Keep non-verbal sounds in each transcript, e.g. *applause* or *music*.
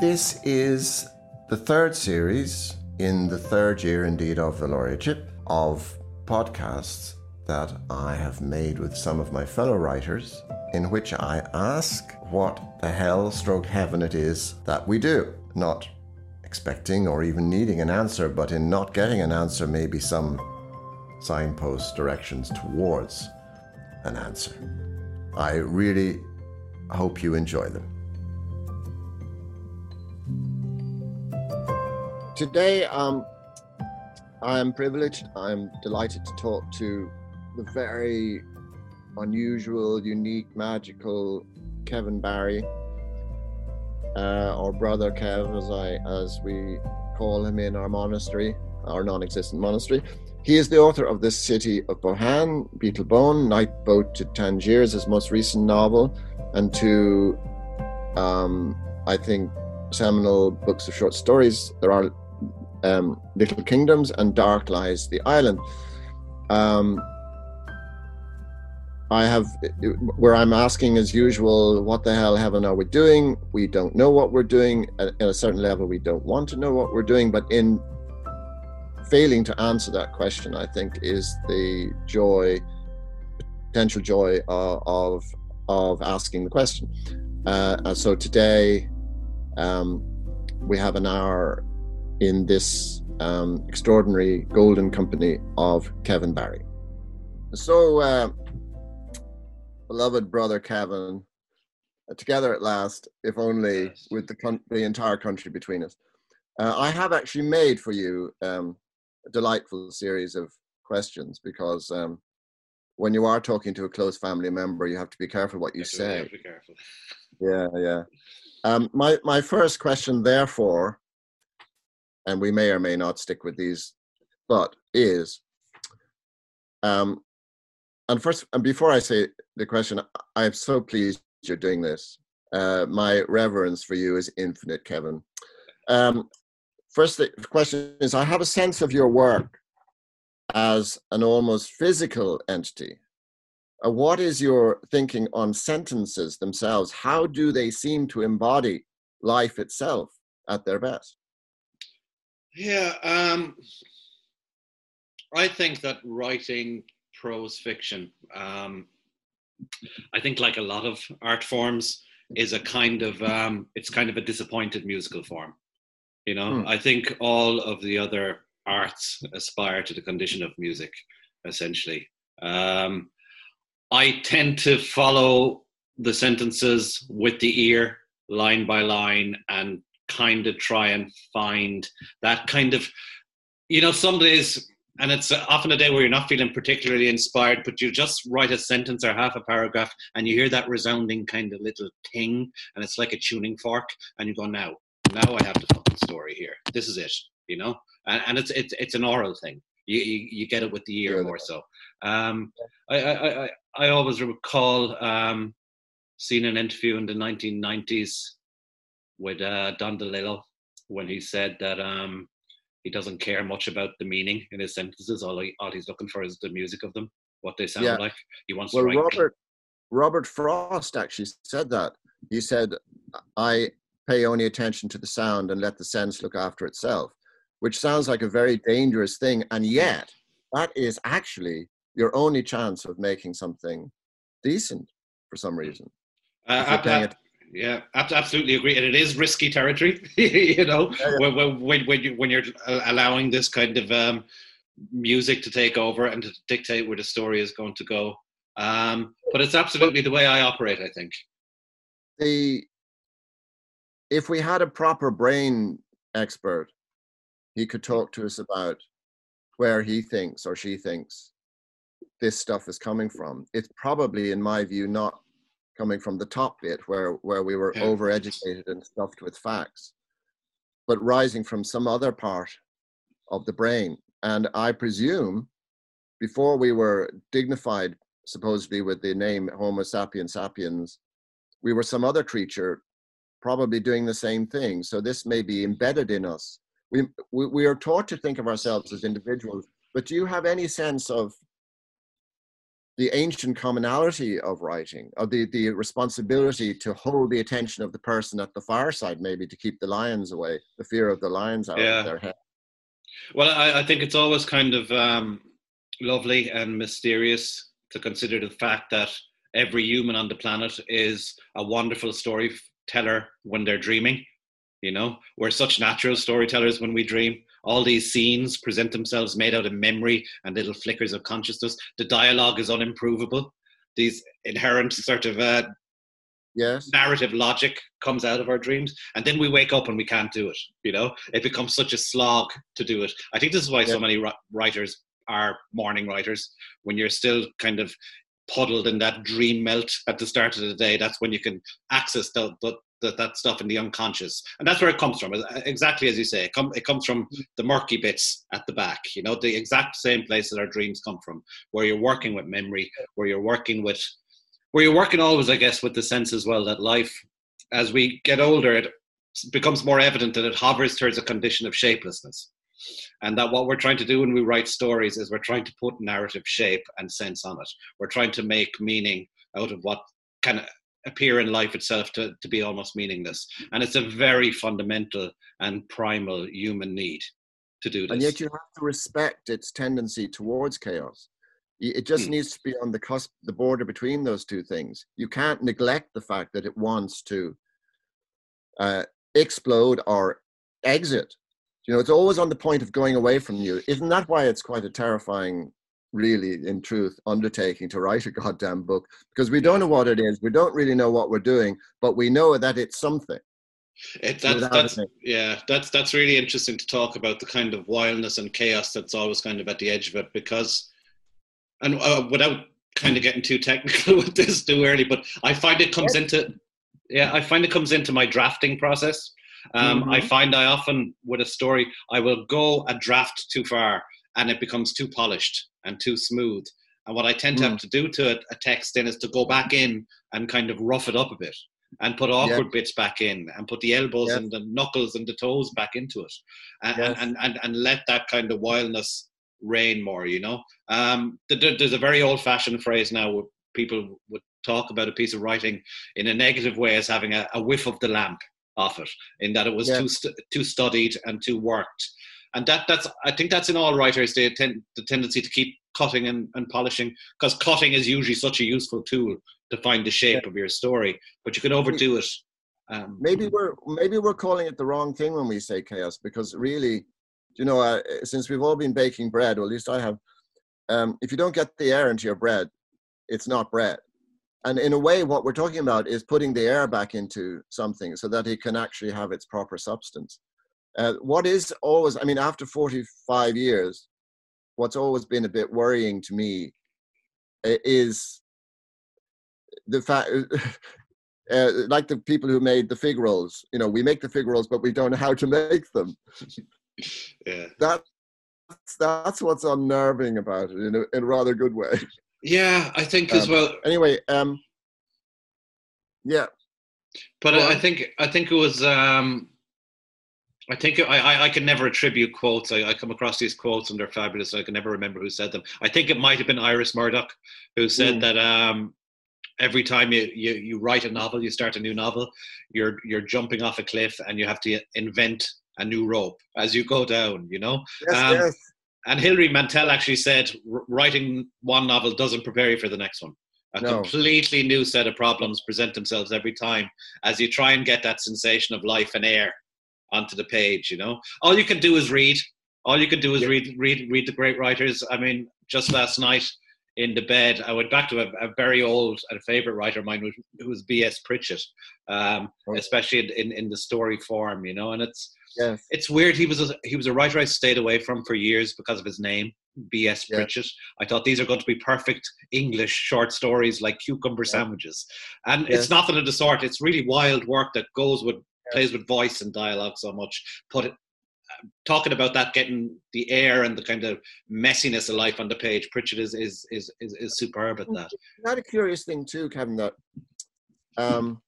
This is the third series in the third year, indeed, of the laureateship of podcasts that I have made with some of my fellow writers, in which I ask what the hell stroke heaven it is that we do. Not expecting or even needing an answer, but in not getting an answer, maybe some signpost directions towards an answer. I really hope you enjoy them. Today, um, I am privileged, I'm delighted to talk to the very unusual, unique, magical Kevin Barry, uh, or brother Kev, as I as we call him in our monastery, our non-existent monastery. He is the author of The City of Bohane, Beatlebone, Night Boat to Tangiers, is his most recent novel, and two, um, I think, seminal books of short stories. There are um, Little Kingdoms and Dark Lies the Island. Um, I have where I'm asking as usual, what the hell heaven are we doing? We don't know what we're doing. At, at a certain level, we don't want to know what we're doing. But in failing to answer that question, I think is the joy, potential joy of of, of asking the question. Uh, so today, um, we have an hour in this um, extraordinary golden company of Kevin Barry. So. Uh, beloved brother Kevin, uh, together at last, if only with the, con- the entire country between us. Uh, I have actually made for you um, a delightful series of questions because um, when you are talking to a close family member, you have to be careful what you say. Yeah, yeah. Um, my my first question, therefore, and we may or may not stick with these, but is um, and first, and before I say the question, I'm so pleased you're doing this. Uh, my reverence for you is infinite, Kevin. Um, first, the question is: I have a sense of your work as an almost physical entity. Uh, what is your thinking on sentences themselves? How do they seem to embody life itself at their best? Yeah, um, I think that writing prose fiction. Um, I think, like a lot of art forms, is a kind of um, it's kind of a disappointed musical form. You know, hmm. I think all of the other arts aspire to the condition of music, essentially. Um, I tend to follow the sentences with the ear, line by line, and kind of try and find that kind of, you know, some days and it's often a day where you're not feeling particularly inspired, but you just write a sentence or half a paragraph, and you hear that resounding kind of little ting, and it's like a tuning fork, and you go, "Now, now I have the fucking story here. This is it," you know. And, and it's it's it's an oral thing. You, you, you get it with the ear more so. Um, I, I I I always recall um, seeing an interview in the 1990s with uh, Don DeLillo when he said that um, he doesn't care much about the meaning in his sentences. All, he, all he's looking for is the music of them, what they sound yeah. like. He wants well, to write. Robert, Robert Frost actually said that. He said, I pay only attention to the sound and let the sense look after itself, which sounds like a very dangerous thing. And yet, that is actually your only chance of making something decent for some reason. Uh, yeah, absolutely agree, and it is risky territory. *laughs* you know, yeah, yeah. When, when, when, you when you're allowing this kind of um, music to take over and to dictate where the story is going to go. Um, but it's absolutely the way I operate. I think. The if we had a proper brain expert, he could talk to us about where he thinks or she thinks this stuff is coming from. It's probably, in my view, not coming from the top bit where where we were yeah. overeducated and stuffed with facts but rising from some other part of the brain. And i presume before we were dignified supposedly with the name homo sapiens sapiens we were some other creature probably doing the same thing. So this may be embedded in us. We we, we are taught to think of ourselves as individuals but do you have any sense of the ancient commonality of writing, of the, the responsibility to hold the attention of the person at the fireside, maybe to keep the lions away, the fear of the lions out yeah. of their head. Well, I, I think it's always kind of um, lovely and mysterious to consider the fact that every human on the planet is a wonderful storyteller when they're dreaming. You know, we're such natural storytellers when we dream all these scenes present themselves made out of memory and little flickers of consciousness. The dialogue is unimprovable. These inherent sort of uh, yes. narrative logic comes out of our dreams, and then we wake up and we can't do it. You know, it becomes such a slog to do it. I think this is why yeah. so many writers are morning writers. When you're still kind of puddled in that dream melt at the start of the day, that's when you can access the, the, that, that stuff in the unconscious. And that's where it comes from. Exactly as you say it, it comes from the murky bits at the back you know the exact same place that our dreams come from where you're working with memory where you're working with where you're working always i guess with the sense as well that life as we get older it becomes more evident that it hovers towards a condition of shapelessness. And that what we're trying to do when we write stories is we're trying to put narrative shape and sense on it. We're trying to make meaning out of what of appear in life itself to, to be almost meaningless. And it's a very fundamental and primal human need to do this. And yet you have to respect its tendency towards chaos. It just hmm. needs to be on the cusp, the border between those two things. You can't neglect the fact that it wants to uh, explode or exit. You know, it's always on the point of going away from you. Isn't that why it's quite a terrifying really, in truth, undertaking to write a *laughs* goddamn book because we don't know what it is. We don't really know what we're doing, but we know that it's something. It, that's, that's yeah, that's that's really interesting to talk about the kind of wildness and chaos that's always kind of at the edge of it because, and uh, without kind of getting too technical *laughs* with this too early, but I find it comes into yeah, I find it comes into my drafting process. Um, mm-hmm. I find I often with a story I will go a draft too far and it becomes too polished and too smooth. And what I tend to have mm. to do to a, a, text then is to go back in and kind of rough it up a bit and put awkward bits back in and put the elbows and the knuckles and the toes back into it and, yes. and, and, and let that kind of wildness reign more, you know. Um, there's a very old fashioned phrase now where people would talk about a piece of writing in a negative way as having a, a whiff of the lamp off it, in that it was too, too studied and too worked and that that's I think that's in all writers the ten, the tendency to keep cutting and, and polishing because cutting is usually such a useful tool to find the shape yeah. of your story, but you can overdo it. Um, maybe we're maybe we're calling it the wrong thing when we say chaos because really, you know, uh, since we've all been baking bread, or at least I have, um, if you don't get the air into your bread, it's not bread. And in a way, what we're talking about is putting the air back into something so that it can actually have its proper substance. Uh, what is always, I mean, after 45 years, what's always been a bit worrying to me is the fact, *laughs* uh, like the people who made the fig rolls, you know, we make the fig rolls, but we don't know how to make them. yeah. That, that's what's unnerving about it in a, in a rather good way. Yeah, I think um, as well. Anyway, um, yeah. But well, I think I think it was um, I think I, I, I can never attribute quotes. I, I come across these quotes and they're fabulous. I can never remember who said them. I think it might have been Iris Murdoch who said mm. that um, every time you, you, you write a novel, you start a new novel, you're you're jumping off a cliff and you have to invent a new rope as you go down. You know. Yes, um, yes. And Hilary Mantel actually said writing one novel doesn't prepare you for the next one. A no. completely new set of problems present themselves every time as you try and get that sensation of life and air onto the page. You know, all you can do is read. All you can do is yeah. read, read, read the great writers. I mean, just last night in the bed, I went back to a, a very old and favorite writer of mine, who was V.S. Pritchett, um, oh. especially in, in the story form. You know, and it's yes. it's weird. He was a, he was a writer I stayed away from for years because of his name. V.S. Yes. Pritchett. I thought these are going to be perfect English short stories like cucumber sandwiches. And yes. it's nothing of the sort. It's really wild work that goes with plays with voice and dialogue so much. Put it, talking about that, getting the air and the kind of messiness of life on the page. Pritchett is is is is, is superb at that. Not a curious thing too, Kevin. That um,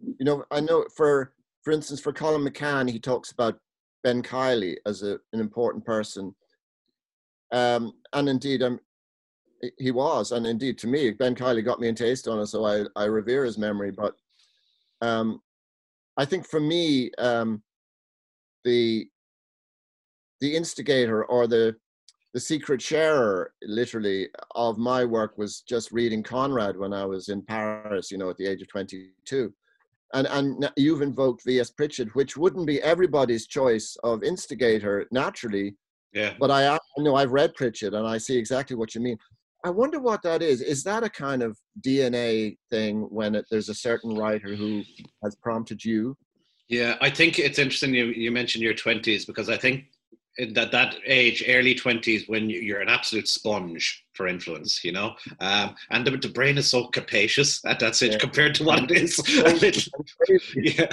you know, I know for for instance, for Colum McCann, he talks about Ben Kiely as a, an important person. Um, and indeed, I'm he was, and indeed to me, Ben Kiely got me into Aosdána, so I, I revere his memory. But um, I think for me, um, the the instigator or the the secret sharer, literally, of my work was just reading Conrad when I was in Paris, you know, at the age of 22. And, and you've invoked V.S. Pritchett, which wouldn't be everybody's choice of instigator naturally. Yeah. But I, I know I've read Pritchett and I see exactly what you mean. I wonder what that is. Is that a kind of DNA thing when it, there's a certain writer who has prompted you? Yeah, I think it's interesting you, you mentioned your 20s because I think that that age, early twenties, when you're an absolute sponge for influence, you know, um, and the, the, brain is so capacious at that stage yeah. compared to what it is. *laughs* *laughs* yeah,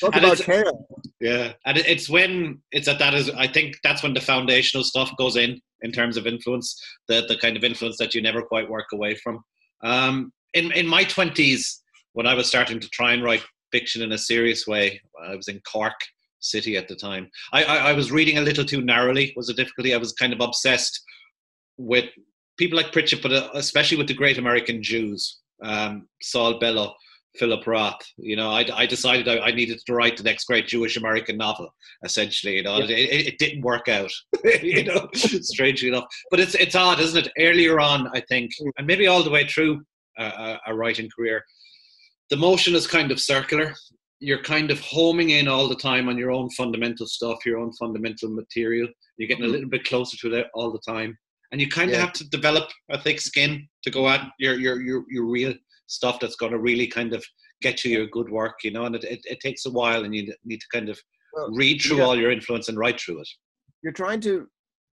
Talk about chaos. Yeah, and it's when it's at that is I think that's when the foundational stuff goes in in terms of influence, the the kind of influence that you never quite work away from. Um, in in my twenties, when I was starting to try and write fiction in a serious way, I was in Cork city at the time. I, I, I was reading a little too narrowly was a difficulty. I was kind of obsessed with people like Pritchett, but uh, especially with the great American Jews, um, Saul Bellow, Philip Roth. You know, I, I decided I, I, needed to write the next great Jewish American novel. Essentially, you know, yeah. it, it, didn't work out. *laughs* you know, *laughs* strangely enough. But it's it's odd, isn't it? Earlier on, I think, mm. and maybe all the way through a, a writing career, the motion is kind of circular you're kind of homing in all the time on your own fundamental stuff, your own fundamental material. You're getting a mm-hmm. little bit closer to that all the time, and you kind of have to develop a thick skin to go at your your your, your real stuff that's going to really kind of get you your good work, you know. And it, it, it takes a while, and you need to kind of well, read through yeah. all your influence and write through it. You're trying to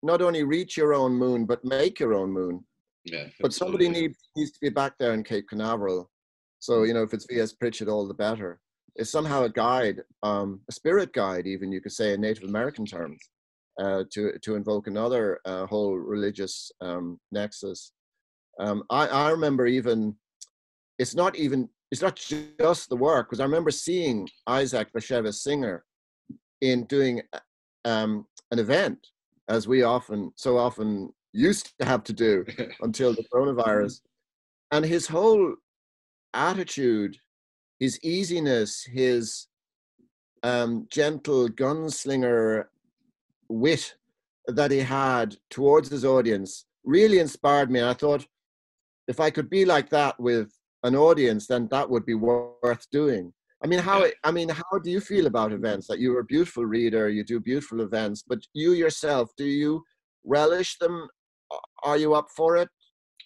not only reach your own moon, but make your own moon. Yeah. But somebody needs needs to be back there in Cape Canaveral. So you know, if it's V.S. Pritchett, all the better is somehow a guide, um, a spirit guide, even you could say in Native American terms, uh, to to invoke another uh, whole religious um, nexus. Um, I, I remember even it's not even it's not just the work because I remember seeing Isaac Bashevis Singer in doing um, an event as we often so often used to have to do *laughs* until the coronavirus, and his whole attitude his easiness, his um, gentle gunslinger wit that he had towards his audience really inspired me. I thought if I could be like that with an audience, then that would be worth doing. I mean, how I mean, how do you feel about events? That you're a beautiful reader, you do beautiful events, but you yourself, do you relish them? Are you up for it?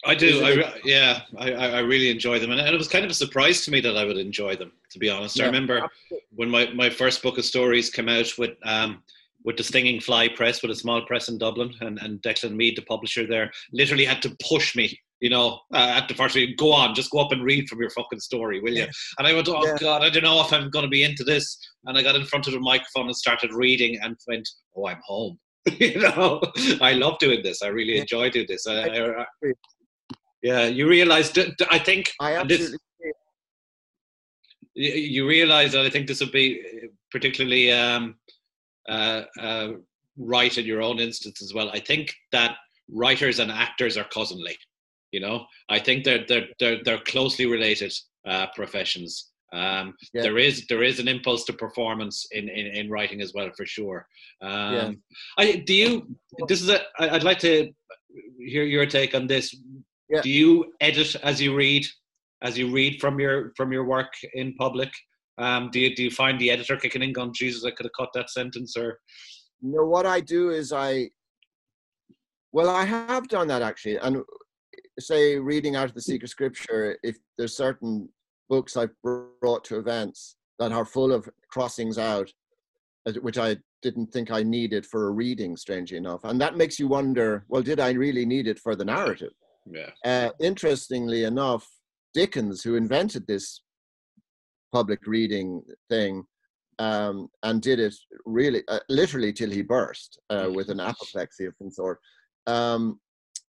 I do. I, yeah, I, I really enjoy them, and, it was kind of a surprise to me that I would enjoy them. To be honest, yeah, I remember absolutely. when my, my first book of stories came out with um, with the Stinging Fly Press, with a small press in Dublin, and, and Declan Meade, the publisher there, literally had to push me. You know, uh, at the first read, go on, just go up and read from your fucking story, will you? And I went, oh yeah. god, I don't know if I'm going to be into this. And I got in front of the microphone and started reading, and went, oh, I'm home. *laughs* you know, I love doing this. I really yeah. enjoy doing this. I, I, yeah, you realize. I think I absolutely. This, you realize that I think this would be particularly um, uh, uh, right in your own instance as well. I think that writers and actors are cousinly. You know, I think they're they're they're, they're closely related uh, professions. Um, yeah. There is there is an impulse to performance in, in, in writing as well for sure. Um, yeah. I do you. This is a. I'd like to hear your take on this. Yeah. Do you edit as you read, as you read from your from your work in public? Um, do you do you find the editor kicking in, going, "Jesus, I could have cut that sentence"? Or you know what I do is I, well, I have done that actually, and say reading out of the secret scripture, if there's certain books I've brought to events that are full of crossings out, which I didn't think I needed for a reading, strangely enough, and that makes you wonder, well, did I really need it for the narrative? Yeah. Uh, interestingly enough, Dickens, who invented this public reading thing, um, and did it really, uh, literally till he burst uh, mm. with an apoplexy of some sort. Um,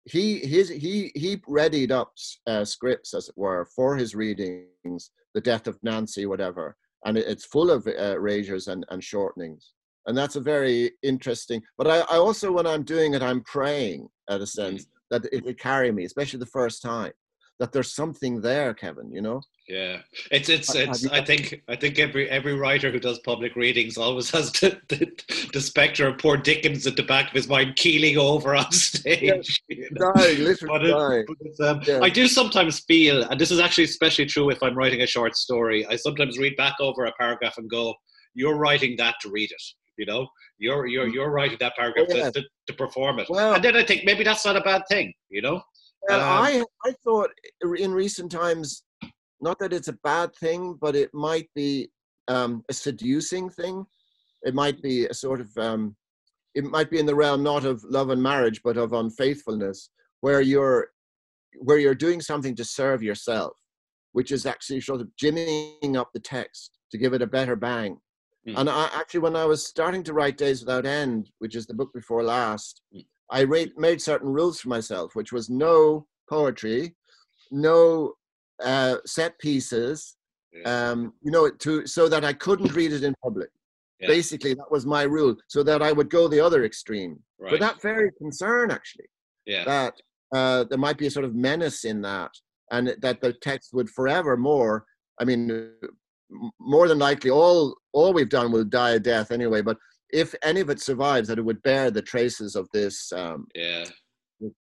he his he he readied up uh, scripts, as it were, for his readings. The Death of Nancy, whatever, and it, it's full of uh, erasures and, and shortenings, and that's a very interesting. But I, I also, when I'm doing it, I'm praying, at a sense, that it would carry me, especially the first time. That there's something there, Kevin. You know. Yeah, it's it's it's. I think I think every every writer who does public readings always has the, the, the spectre of poor Dickens at the back of his mind keeling over on stage. Yeah, you know? dying, literally dying. Um, yeah. I do sometimes feel, and this is actually especially true if I'm writing a short story. I sometimes read back over a paragraph and go, "You're writing that to read it." You know, you're you're mm. you're writing that paragraph oh, yeah. to, to, to, perform it, well, and then I think maybe that's not a bad thing. You know. Well, um, I I thought in recent times not that it's a bad thing, but it might be um, a seducing thing. It might be a sort of, um, it might be in the realm not of love and marriage, but of unfaithfulness, where you're, where you're doing something to serve yourself, which is actually sort of jimmying up the text to give it a better bang. Mm. And I actually, when I was starting to write Days Without End, which is the book before last, mm. I rate, made certain rules for myself, which was no poetry, no uh, set pieces, yeah. um, you know, to so that I couldn't *coughs* read it in public. Yeah. Basically, that was my rule, so that I would go the other extreme. Right. But that very concern, actually, yeah. that uh, there might be a sort of menace in that, and that the text would forever more. I mean, more than likely, all all we've done will die a death anyway. But if any of it survives, that it would bear the traces of this, um, yeah,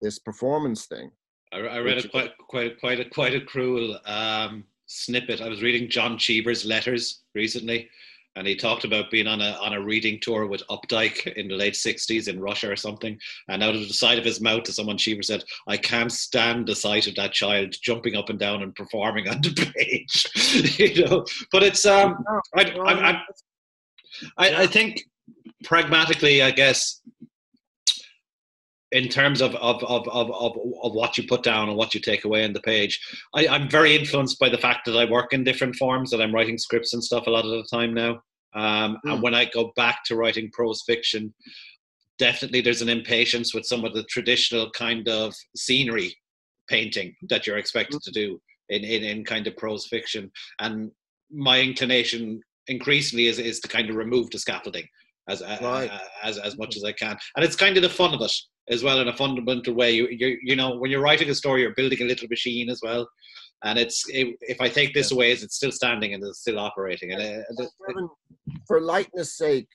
this performance thing. I, I read a quite quite quite a quite a cruel um, snippet. I was reading John Cheever's letters recently, and he talked about being on a on a reading tour with Updike in the late '60s in Russia or something. And out of the side of his mouth, to someone Cheever said, "I can't stand the sight of that child jumping up and down and performing on the *laughs* page." *laughs* you know, but it's um, I I, I, I, I think pragmatically, I guess in terms of of, of, of, of, what you put down and what you take away on the page. I, I'm very influenced by the fact that I work in different forms, that I'm writing scripts and stuff a lot of the time now. Um, mm. And when I go back to writing prose fiction, definitely there's an impatience with some of the traditional kind of scenery painting that you're expected to do in, in, in kind of prose fiction. And my inclination increasingly is, is to kind of remove the scaffolding as, right. uh, as, as much as I can. And it's kind of the fun of it as well in a fundamental way. You, you, you know, when you're writing a story, you're building a little machine as well. And it's if I take this away, is it's still standing and it's still operating. And it, it, for lightness' sake,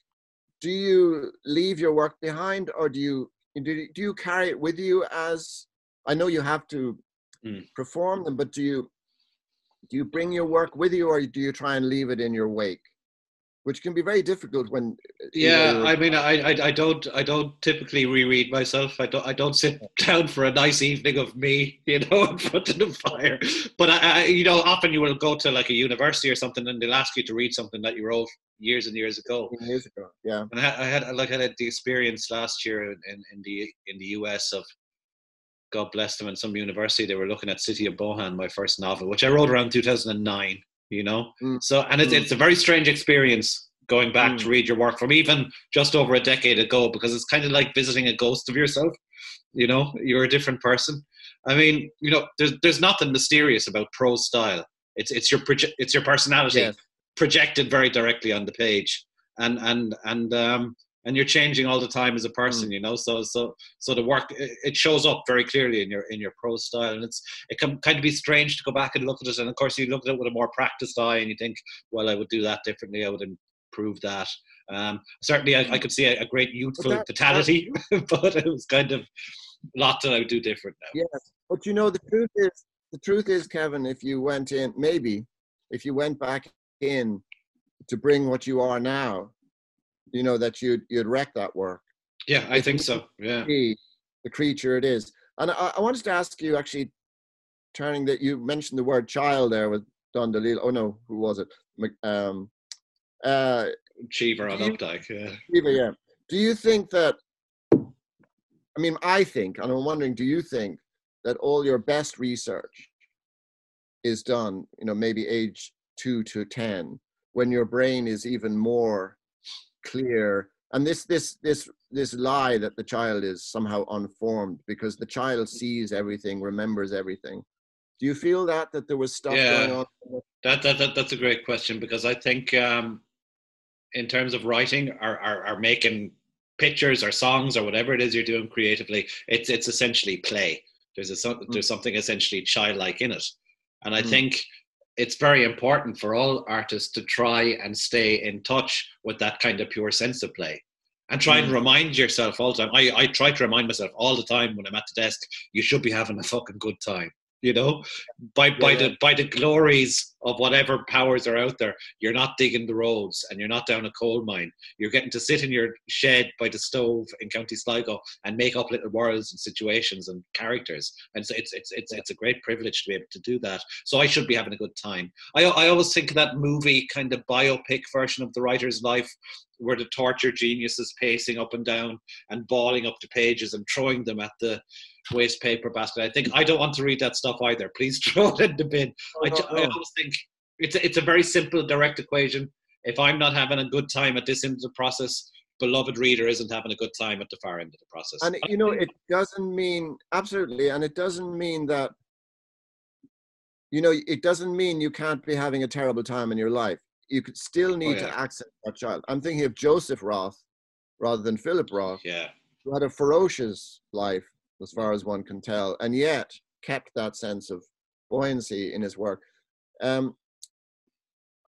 do you leave your work behind, or do you do you, do you carry it with you? As I know you have to mm. perform them, but do you do you bring your work with you, or do you try and leave it in your wake? Which can be very difficult when yeah know, i mean I, I, I don't i don't typically reread myself. I don't i don't sit down for a nice evening of me you know *laughs* in front of the fire. But I, I, you know often you will go to like a university or something and they'll ask you to read something that you wrote years and years ago. Years ago yeah. And i had, I had like i had the experience last year in, in the in the us of god bless them in some university they were looking at city of bohane my first novel which i wrote around 2009 you know mm. so and it's, mm. it's a very strange experience going back mm. to read your work from even just over a decade ago because it's kind of like visiting a ghost of yourself you know you're a different person i mean you know there's there's nothing mysterious about prose style it's it's your proje- it's your personality yes. projected very directly on the page and and and um and you're changing all the time as a person mm. you know? So so so the work it shows up very clearly in your in your prose style and it's it can kind of be strange to go back and look at it and of course you look at it with a more practiced eye and you think well i would do that differently i would improve that. Um, certainly I, I, could see a, a great youthful that, vitality *laughs* but it was kind of lots that i would do different now. Yes but you know the truth is the truth is kevin if you went in maybe if you went back in to bring what you are now you know that you'd you'd wreck that work. Yeah i think so *laughs* yeah. the creature it is. And I, I, wanted to ask you actually turning that you mentioned the word child there with don DeLillo. oh no who was it? Um uh cheever on updike yeah. Cheever, yeah. Do you think that i mean i think and i'm wondering do you think that all your best research is done you know maybe age two to ten when your brain is even more clear and this this this this lie that the child is somehow unformed because the child sees everything remembers everything do you feel that that there was stuff yeah, going on that, that, that that's a great question because i think um in terms of writing are are, are making pictures or songs or whatever it is you're doing creatively, it's it's essentially play. There's a mm. there's something essentially childlike in it, and I mm. think it's very important for all artists to try and stay in touch with that kind of pure sense of play and try mm. and remind yourself all the time. I, I try to remind myself all the time when I'm at the desk, you should be having a fucking good time you know? By yeah, by the by the glories of whatever powers are out there you're not digging the roads and you're not down a coal mine. You're getting to sit in your shed by the stove in county sligo and make up little worlds and situations and characters. And so it's it's it's, it's a great privilege to be able to do that. So i should be having a good time. I i always think of that movie kind of biopic version of the writer's life where the torture genius is pacing up and down and balling up the pages and throwing them at the waste paper basket. I think I don't want to read that stuff either. Please *laughs* throw it in the bin. I, I always think it's a, it's a very simple, direct equation. If I'm not having a good time at this end of the process, beloved reader isn't having a good time at the far end of the process. And you know, it doesn't mean absolutely, and it doesn't mean that you know, it doesn't mean you can't be having a terrible time in your life. You could still oh, need oh, yeah. to access that child. I'm thinking of Joseph Roth rather than Philip Roth. Yeah. Who had a ferocious life as far as one can tell, and yet kept that sense of buoyancy in his work. Um,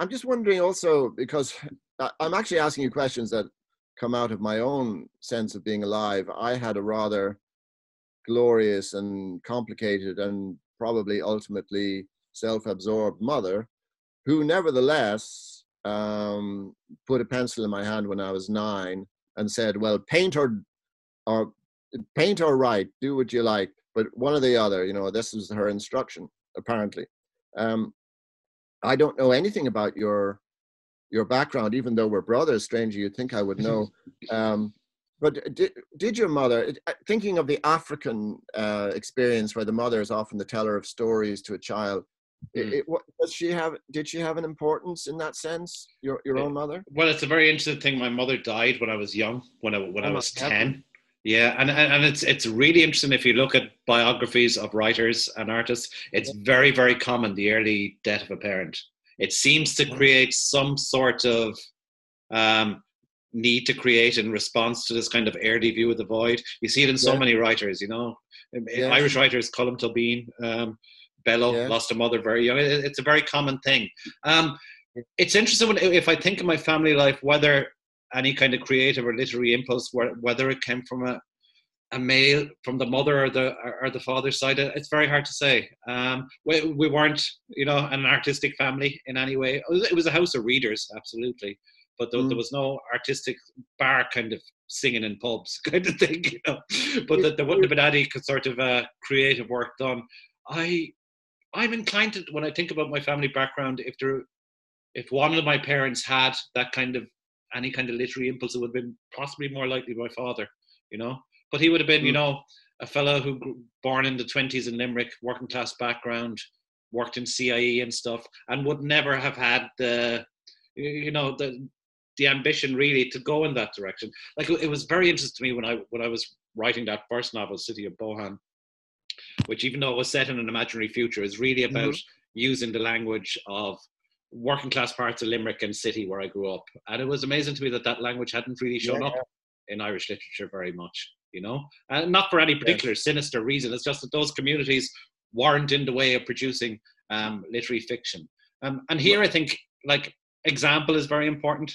I'm just wondering also because I'm actually asking you questions that come out of my own sense of being alive. I had a rather glorious and complicated and probably ultimately self-absorbed mother who nevertheless um, put a pencil in my hand when I was nine and said, well, paint or, or paint or write, do what you like, but one or the other, you know, this is her instruction, apparently. Um, I don't know anything about your your background, even though we're brothers. Stranger, you'd think I would know. *laughs* Um, but did, did your mother, uh, thinking of the African uh, experience where the mother is often the teller of stories to a child, mm. it, what, does she have? Did she have an importance in that sense? Your your own mother? Well, it's a very interesting thing. My mother died when I was young, when I when oh, I was ten. Yeah, and, and it's it's really interesting if you look at biographies of writers and artists. It's very very common the early death of a parent. It seems to create some sort of um, need to create in response to this kind of early view of the void. You see it in so yeah. many writers, you know, yeah. Irish writers, Colm Tóibín, um, Bellow yeah. lost a mother very young. It, it's a very common thing. Um, it's interesting when, if I think of my family life, whether any kind of creative or literary impulse, whether it came from a, a male, from the mother or the or the father's side, it's very hard to say. Um, we, we weren't, you know, an artistic family in any way. It was, it was a house of readers, absolutely, but there, mm. there, was no artistic bar kind of singing in pubs *laughs* kind of thing, you know. But that there wouldn't have been any sort of uh, creative work done. I I'm inclined to when I think about my family background, if there if one of my parents had that kind of any kind of literary impulse, it would have been possibly more likely my father, you know. But he would have been, mm. you know, a fellow who born in the twenties in Limerick, working class background, worked in CIE and stuff, and would never have had the, you know, the the ambition really to go in that direction. Like it was very interesting to me when I when I was writing that first novel, City of Bohane, which even though it was set in an imaginary future, is really about mm-hmm. using the language of working class parts of Limerick and City where I grew up. And it was amazing to me that that language hadn't really shown yeah, up in Irish literature very much, you know, and not for any particular sinister reason. It's just that those communities weren't in the way of producing um, literary fiction. Um, and here I think like example is very important.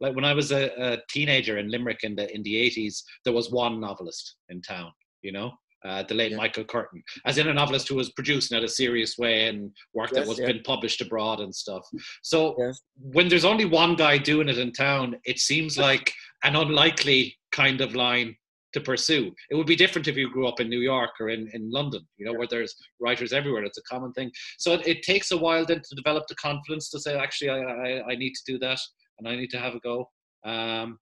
Like when I was a, a teenager in Limerick in the in the 80s, there was one novelist in town, you know, uh, the late yeah. Michael Curtin, as in a novelist who was producing it a serious way and work yes, that was yeah. been published abroad and stuff. So yes. when there's only one guy doing it in town, it seems like an unlikely kind of line to pursue. It would be different if you grew up in New York or in, in London, you know, yeah. where there's writers everywhere. It's a common thing. So it, it, takes a while then to develop the confidence to say, actually, I, I, I need to do that and I need to have a go. Um,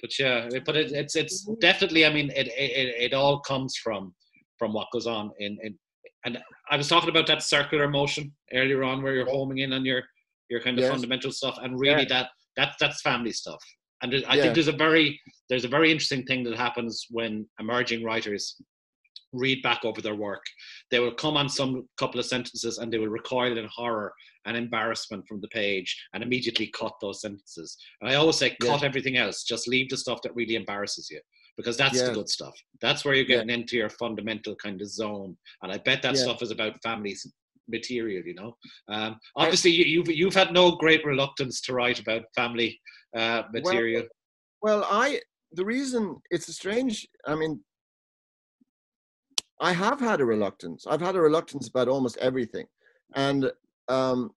but yeah, but it, it's it's definitely. I mean, it, it it all comes from from what goes on in in. And I was talking about that circular motion earlier on, where you're homing in on your your kind of yes. fundamental stuff, and really yeah. that that that's family stuff. And I yeah. think there's a very there's a very interesting thing that happens when emerging writers read back over their work. They will come on some couple of sentences and they will recoil in horror and embarrassment from the page and immediately cut those sentences. And I always say, cut yeah. everything else. Just leave the stuff that really embarrasses you because that's yeah. the good stuff. That's where you're getting yeah. into your fundamental kind of zone. And I bet that stuff is about families material you know um, obviously I, you've you've had no great reluctance to write about family uh, material well, well i the reason it's a strange i mean I have had a reluctance. I've had a reluctance about almost everything. And um,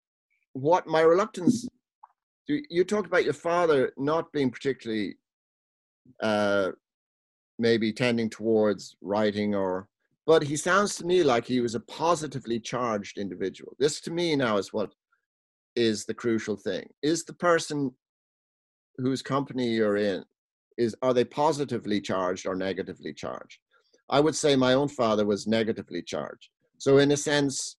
what my reluctance, you talked about your father not being particularly uh, maybe tending towards writing or, but he sounds to me like he was a positively charged individual. This to me now is what is the crucial thing. Is the person whose company you're in, is are they positively charged or negatively charged? I would say my own father was negatively charged. So, in a sense,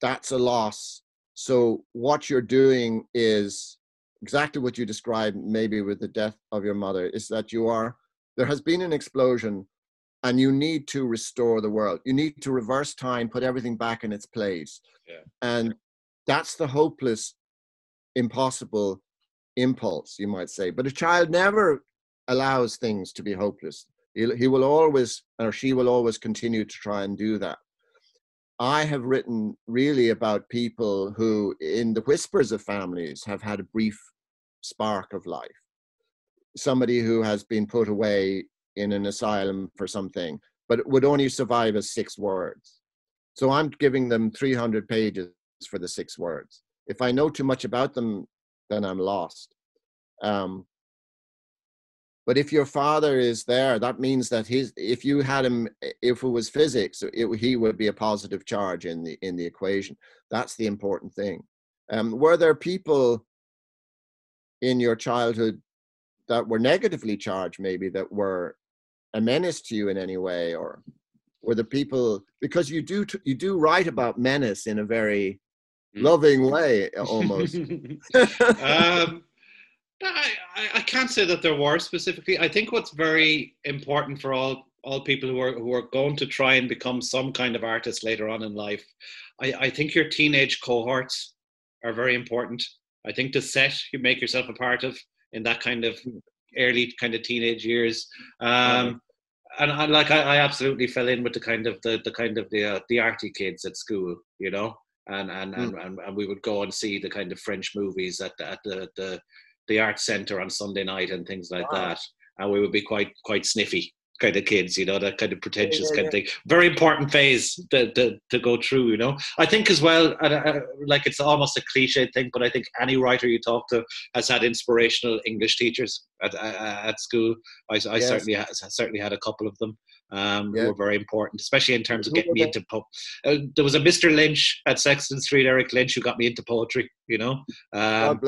that's a loss. So, what you're doing is exactly what you described, maybe with the death of your mother, is that you are, there has been an explosion and you need to restore the world. You need to reverse time, put everything back in its place. Yeah. And that's the hopeless, impossible impulse, you might say. But a child never allows things to be hopeless. He, he will always, or she will always continue to try and do that. I have written really about people who, in the whispers of families, have had a brief spark of life. Somebody who has been put away in an asylum for something, but would only survive as six words. So I'm giving them 300 pages for the six words. If I know too much about them, then I'm lost. Um, but if your father is there, that means that his if you had him if it was physics, it, he would be a positive charge in the in the equation. That's the important thing. Um, were there people in your childhood that were negatively charged, maybe that were a menace to you in any way, or were the people because you do you do write about menace in a very mm. loving way *laughs* almost. um, I, I can't say that there were specifically. I think what's very important for all all people who are who are going to try and become some kind of artist later on in life, I, I think your teenage cohorts are very important. I think the set you make yourself a part of in that kind of early kind of teenage years. Um, and I like I, I, absolutely fell in with the kind of the, the kind of the uh, the arty kids at school, you know, and and, mm. and and we would go and see the kind of French movies at the, at the the the art center on Sunday night and things like wow. that. And we would be quite quite sniffy kind of kids, you know, that kind of pretentious yeah, yeah, kind of thing. Very important phase to, to, to, go through, you know. I think as well, uh, like it's almost a cliche thing, but I think any writer you talk to has had inspirational English teachers at, at school. I, I yes. certainly certainly had a couple of them. Um, yeah. who were very important, especially in terms of getting me into po- uh, there was a Mr. Lynch at Sexton Street, Eric Lynch, who got me into poetry. You know, um,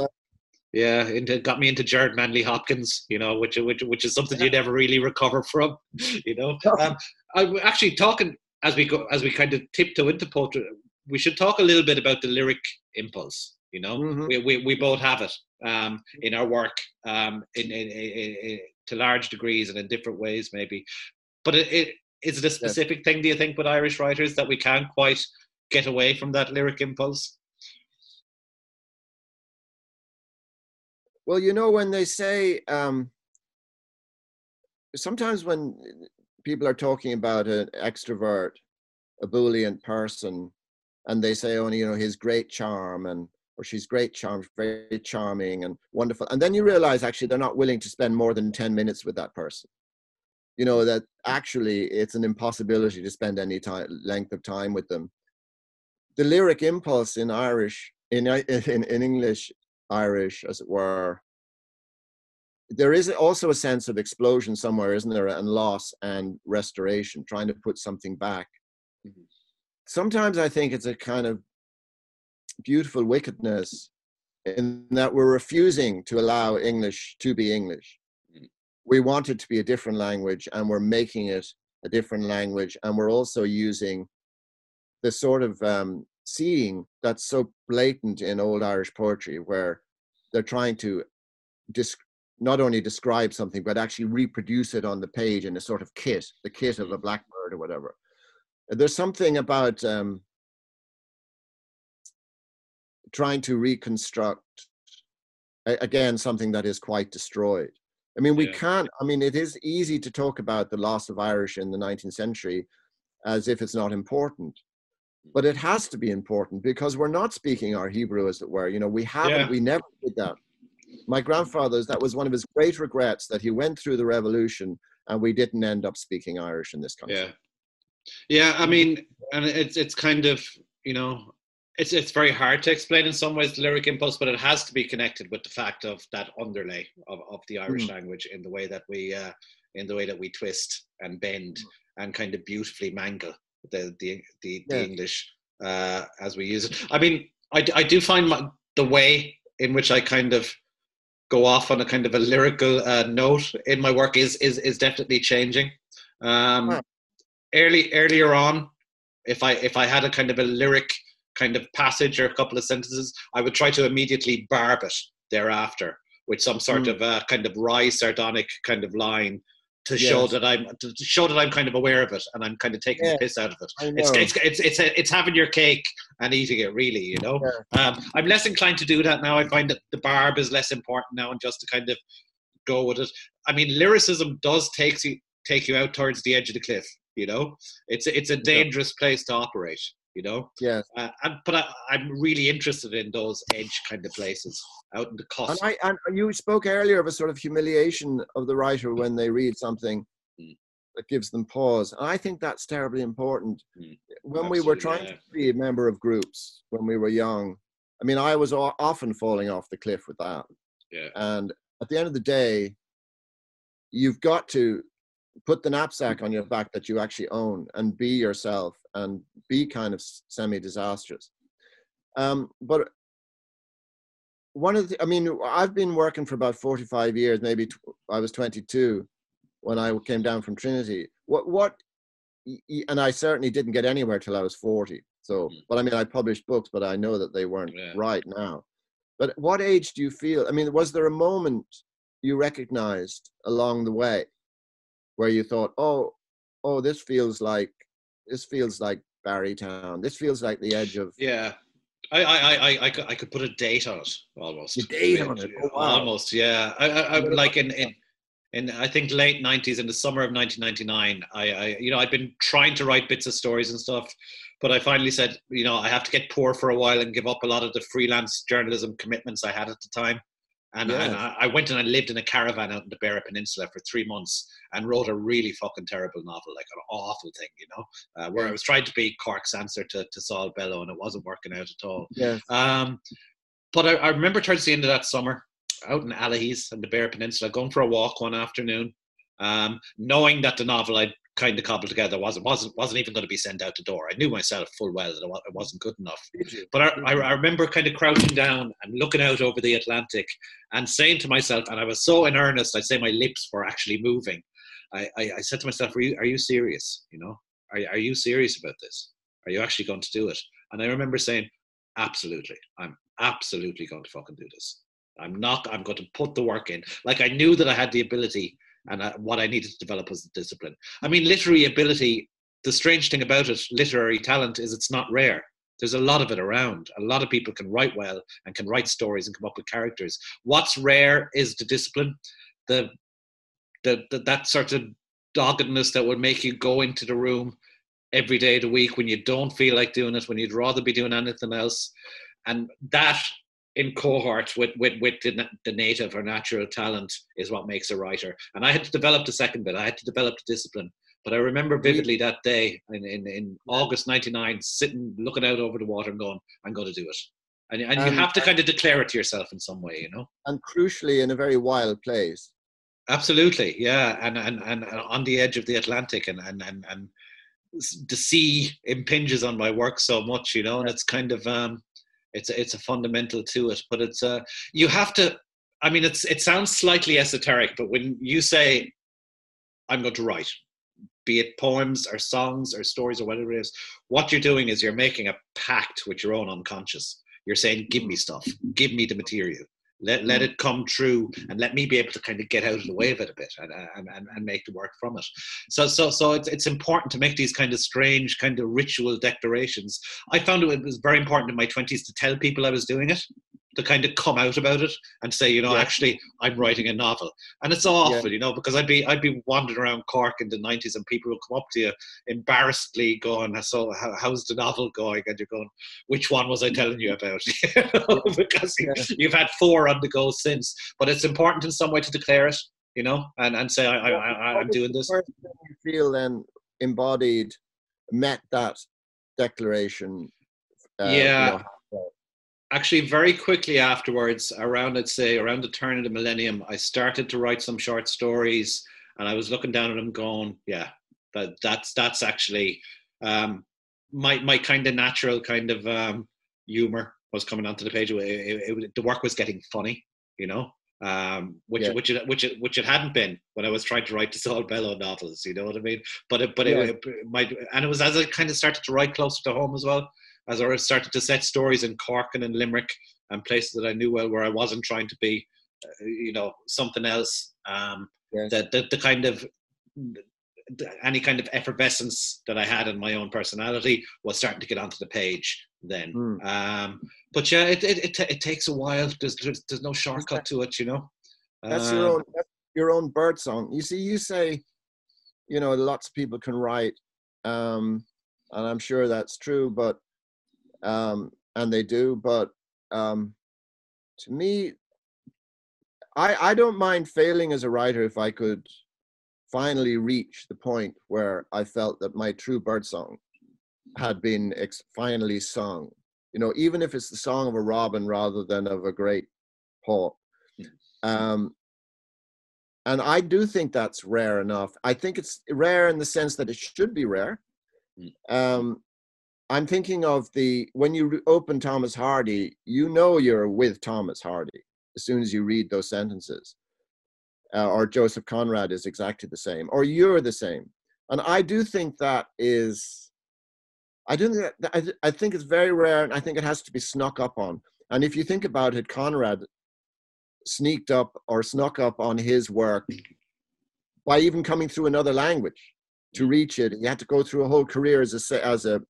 yeah, into got me into Gerard Manley Hopkins, you know, which which which is something you never really recover from, *laughs* you know. Um, I'm actually talking as we go as we kind of tiptoe into poetry. We should talk a little bit about the lyric impulse. You know, mm-hmm. we, we we both have it um, in our work um, in, in, in, in, to large degrees and in different ways, maybe. But it, it is it a specific yes. thing? Do you think with Irish writers that we can't quite get away from that lyric impulse? Well, you know, when they say, um, sometimes when people are talking about an extrovert, a ebullient person, and they say, oh, you know, his great charm and or she's great charm, very charming and wonderful. And then you realize actually they're not willing to spend more than 10 minutes with that person. You know, that actually it's an impossibility to spend any time length of time with them. The lyric impulse in Irish, in in, in English, Irish, as it were. There is also a sense of explosion somewhere, isn't there, and loss and restoration, trying to put something back. Mm-hmm. Sometimes I think it's a kind of beautiful wickedness in that we're refusing to allow English to be English. Mm-hmm. We want it to be a different language, and we're making it a different language, and we're also using the sort of um, seeing that's so blatant in old Irish poetry, where they're trying to dis- not only describe something but actually reproduce it on the page in a sort of kit, the kit of a mm-hmm. blackbird or whatever. there's something about um, trying to reconstruct again something that is quite destroyed i mean we yeah. can't i mean it is easy to talk about the loss of irish in the 19th century as if it's not important but it has to be important because we're not speaking our hebrew as it were you know we haven't yeah. we never did that my grandfather's that was one of his great regrets that he went through the revolution and we didn't end up speaking irish in this country yeah yeah i mean and it's it's kind of you know it's it's very hard to explain in some ways the lyric impulse, but it has to be connected with the fact of that underlay of, of the Irish mm. language in the way that we uh, in the way that we twist and bend mm. and kind of beautifully mangle the the the, yeah. the English uh, as we use it. I mean, I, I do find my, the way in which I kind of go off on a kind of a lyrical uh, note in my work is is is definitely changing. Um, Early earlier on, if I if I had a kind of a lyric kind of passage or a couple of sentences, I would try to immediately barb it thereafter with some sort mm. of a kind of wry, sardonic kind of line to yes. show that I'm to show that I'm kind of aware of it and I'm kind of taking the piss out of it. It's it's it's it's, a, it's having your cake and eating it, really. You know, yeah. um, I'm less inclined to do that now. I find that the barb is less important now, and just to kind of go with it. I mean, lyricism does take you take you out towards the edge of the cliff. You know, it's it's a dangerous place to operate you know. Yeah. Uh, and, but I, am really interested in those edge kind of places out in the cost. And, I, and you spoke earlier of a sort of humiliation of the writer when they read something mm. that gives them pause. And I think that's terribly important. Mm. When Absolutely, we were trying yeah. to be a member of groups when we were young, I mean, I was often falling off the cliff with that. Yeah. And at the end of the day, you've got to put the knapsack on your back that you actually own and be yourself and be kind of semi disastrous. Um, but one of the, I mean, I've been working for about 45 years, maybe t- I was 22 when I came down from Trinity. What, what, and I certainly didn't get anywhere till I was 40. So, mm. but I mean, I published books, but I know that they weren't yeah. right now. But what age do you feel? I mean, was there a moment you recognized along the way where you thought, oh, oh, this feels like this feels like Barrytown. This feels like the edge of yeah. I, I, I, I, could, I could put a date on it almost. A date on it, oh, wow. almost, yeah. I, I, I like in, in, in I think late '90s, in the summer of 1999, I, I, you know, I'd been trying to write bits of stories and stuff, but I finally said, you know, I have to get poor for a while and give up a lot of the freelance journalism commitments I had at the time. And, yeah. and I, I, went and I lived in a caravan out in the Beara Peninsula for three months and wrote a really fucking terrible novel, like an awful thing, you know, uh, where I was trying to be Cork's answer to, to Saul Bellow and it wasn't working out at all. Yeah. Um, but I, I remember towards the end of that summer, out in Allihies and the Beara Peninsula, going for a walk one afternoon, um, knowing that the novel I'd kind of cobbled together wasn't wasn't wasn't even going to be sent out the door. I knew myself full well that it wasn't good enough. But I, I, remember kind of crouching down and looking out over the Atlantic and saying to myself, and I was so in earnest, I'd say my lips were actually moving. I, I, I said to myself, "Are you are you serious? You know, are are you serious about this? Are you actually going to do it?" And I remember saying, "Absolutely, I'm absolutely going to fucking do this. I'm not. I'm going to put the work in. Like I knew that I had the ability." And I, what I needed to develop was the discipline. I mean, literary ability. The strange thing about it, literary talent, is it's not rare. There's a lot of it around. A lot of people can write well and can write stories and come up with characters. What's rare is the discipline, the, the, the that sort of doggedness that would make you go into the room every day of the week when you don't feel like doing it, when you'd rather be doing anything else. And that in cohort with with, with the, the, native or natural talent is what makes a writer. And I had to develop the second bit. I had to develop the discipline. But I remember vividly that day in, in, in August '99, sitting looking out over the water and going, "I'm going to do it." And, and, and you have to kind of declare it to yourself in some way, you know. And crucially, in a very wild place. Absolutely, yeah, and and and, on the edge of the Atlantic, and and and and the sea impinges on my work so much, you know, and it's kind of um it's a, it's a fundamental to it, but it's a uh, you have to. I mean, it's it sounds slightly esoteric, but when you say, "I'm going to write," be it poems or songs or stories or whatever it is, what you're doing is you're making a pact with your own unconscious. You're saying, "Give me stuff. Give me the material." Let, let hmm. it come true and let me be able to kind of get out of the way of it a bit and, and, and make the work from it. So so so it's, it's important to make these kind of strange kind of ritual declarations. I found it was very important in my 20s to tell people i was doing it to kind of come out about it and say, you know, yeah. actually, I'm writing a novel, and it's awful, yeah. you know, because I'd be I'd be wandering around Cork in the '90s, and people would come up to you embarrassedly, going, "So, how, how's the novel going?" And you're going, "Which one was I telling you about?" *laughs* because yeah. you've had four on the go since. But it's important in some way to declare it, you know, and and say, I, I, I, am doing this. You feel then embodied, met that declaration. Uh, yeah. You know, actually very quickly afterwards around i'd say around the turn of the millennium i started to write some short stories and i was looking down at them going yeah that that's that's actually um, my my kind of natural kind of um, humor was coming onto the page it, it, it, the work was getting funny you know um, which yeah. which it, which it, which it hadn't been when I was trying to write the Saul Bellow novels. You know what I mean? But it, but yeah. it, it might, and it was as I kind of started to write closer to home as well as I started to set stories in Cork and in Limerick and places that I knew well where I wasn't trying to be, uh, you know, something else. Um, yes. the, the, the kind of any kind of effervescence that I had in my own personality was starting to get onto the page then. Mm. Um, but yeah, it, it, it, it, takes a while. There's, there's, there's no shortcut to it, you know. That's your um, own that's your own bird song. You see, you say, you know, lots of people can write, um, and I'm sure that's true. But um, and they do. But um, to me, I I don't mind failing as a writer if I could finally reach the point where I felt that my true birdsong had been ex- finally sung. You know, even if it's the song of a robin rather than of a great hawk. Um, and I do think that's rare enough. I think it's rare in the sense that it should be rare. Mm. Um, I'm thinking of the when you open Thomas Hardy, you know you're with Thomas Hardy as soon as you read those sentences. Uh, or Joseph Conrad is exactly the same, or you're the same. And I do think that is, I do think that, I, I think it's very rare, and I think it has to be snuck up on. And if you think about it, Conrad sneaked up or snuck up on his work by even coming through another language to reach it. He had to go through a whole career as a as a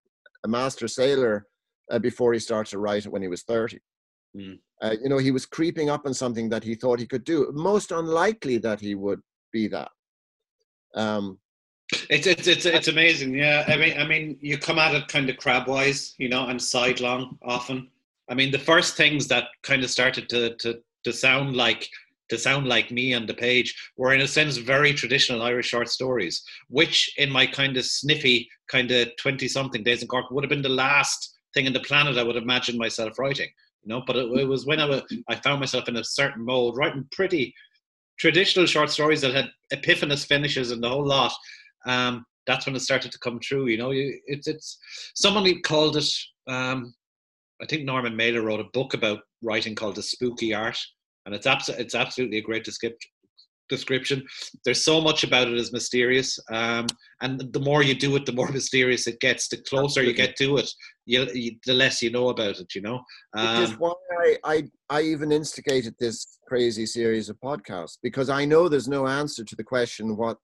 a master sailor uh, before he started to write when he was 30. Mm. Uh, you know, he was creeping up on something that he thought he could do. Most unlikely that he would be that. Um, it's it's it's it's amazing. Yeah, I mean, I mean, you come at it kind of crabwise, you know, and sidelong often. I mean, the first things that kind of started to to to sound like to sound like me on the page were in a sense very traditional Irish short stories, which in my kind of sniffy kind of 20 something days in Cork would have been the last thing in the planet I would imagine myself writing. You know, but it, it was when I, was, I found myself in a certain mode, writing pretty traditional short stories that had epiphanous finishes and the whole lot. Um, that's when it started to come true. You know, you, it's it's someone called it. Um, I think Norman Mailer wrote a book about writing called the spooky art, and it's abso- it's absolutely a great description. There's so much about it is mysterious, um, and the more you do it, the more *laughs* mysterious it gets. The closer absolutely. you get to it, you, you, the less you know about it. You know, um, which is why I, I I even instigated this crazy series of podcasts because I know there's no answer to the question what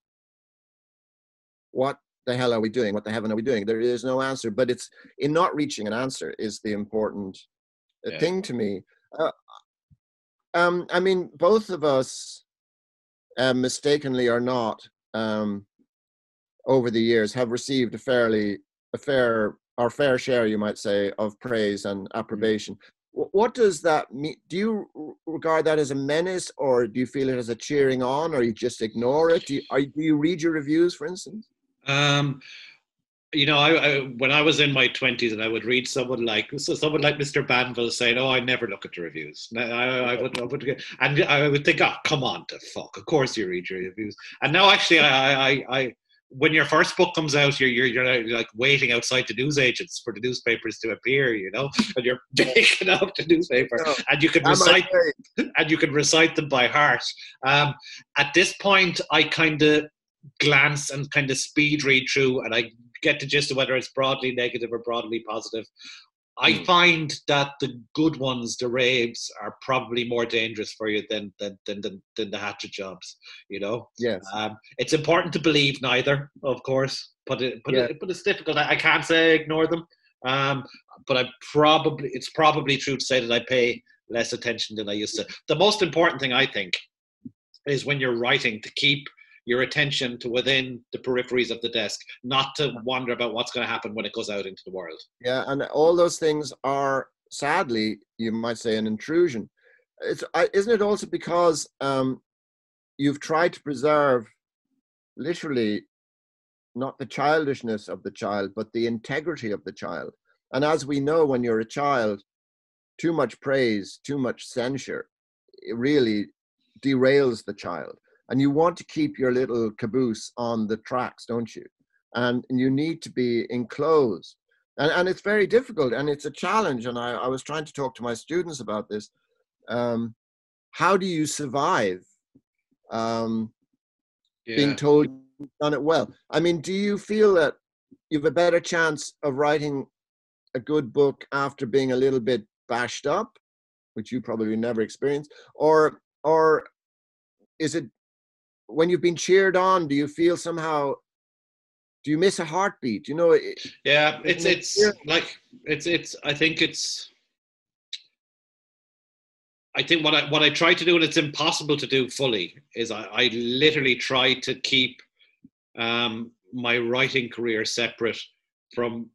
what the hell are we doing? What the heaven are we doing? There is no answer, but it's in not reaching an answer is the important uh, yeah. thing to me. Uh, um, I mean, both of us, uh, mistakenly or not, um, over the years have received a fairly a fair our fair share, you might say, of praise and mm. approbation. What does that mean? Do you regard that as a menace, or do you feel it as a cheering on, or you just ignore it? Do you, are, do you read your reviews, for instance? Um, you know, I, I, when I was in my twenties, and I would read someone like so someone like Mr. Banville saying, "Oh, I never look at the reviews." I, I, would, I would, and I would think, "Oh, come on, to fuck! Of course you read your reviews." And now, actually, I, I, I when your first book comes out, you're, you're you're like waiting outside the newsagents for the newspapers to appear, you know, *laughs* and you're picking up the newspaper, no, and you can recite *laughs* and you can recite them by heart. Um, at this point, I kind of glance and kind of speed read through, and I get the gist of whether it's broadly negative or broadly positive. I mm. find that the good ones, the raves, are probably more dangerous for you than than than, than, than the hatchet jobs. You know. Yes. Um, it's important to believe neither, of course, but it, but yeah. it, but it's difficult. I, I, can't say I ignore them. Um, but I probably it's probably true to say that I pay less attention than I used to. The most important thing I think is when you're writing to keep your attention to within the peripheries of the desk, not to wonder about what's going to happen when it goes out into the world. Yeah, and all those things are sadly, you might say, an intrusion. It's isn't it also because um, you've tried to preserve, literally, not the childishness of the child, but the integrity of the child. And as we know, when you're a child, too much praise, too much censure, it really derails the child and you want to keep your little caboose on the tracks don't you? And, you need to be enclosed. And, and it's very difficult and it's a challenge and i, I was trying to talk to my students about this. Um, how do you survive um, yeah. being told you've done it well? I mean do you feel that you have a better chance of writing a good book after being a little bit bashed up which you probably never experienced or or is it when you've been cheered on, do you feel somehow? Do you miss a heartbeat? You know. It, yeah, it's it's like it's it's. I think it's. I think what I what I try to do, and it's impossible to do fully, is I, I literally try to keep um, my writing career separate from.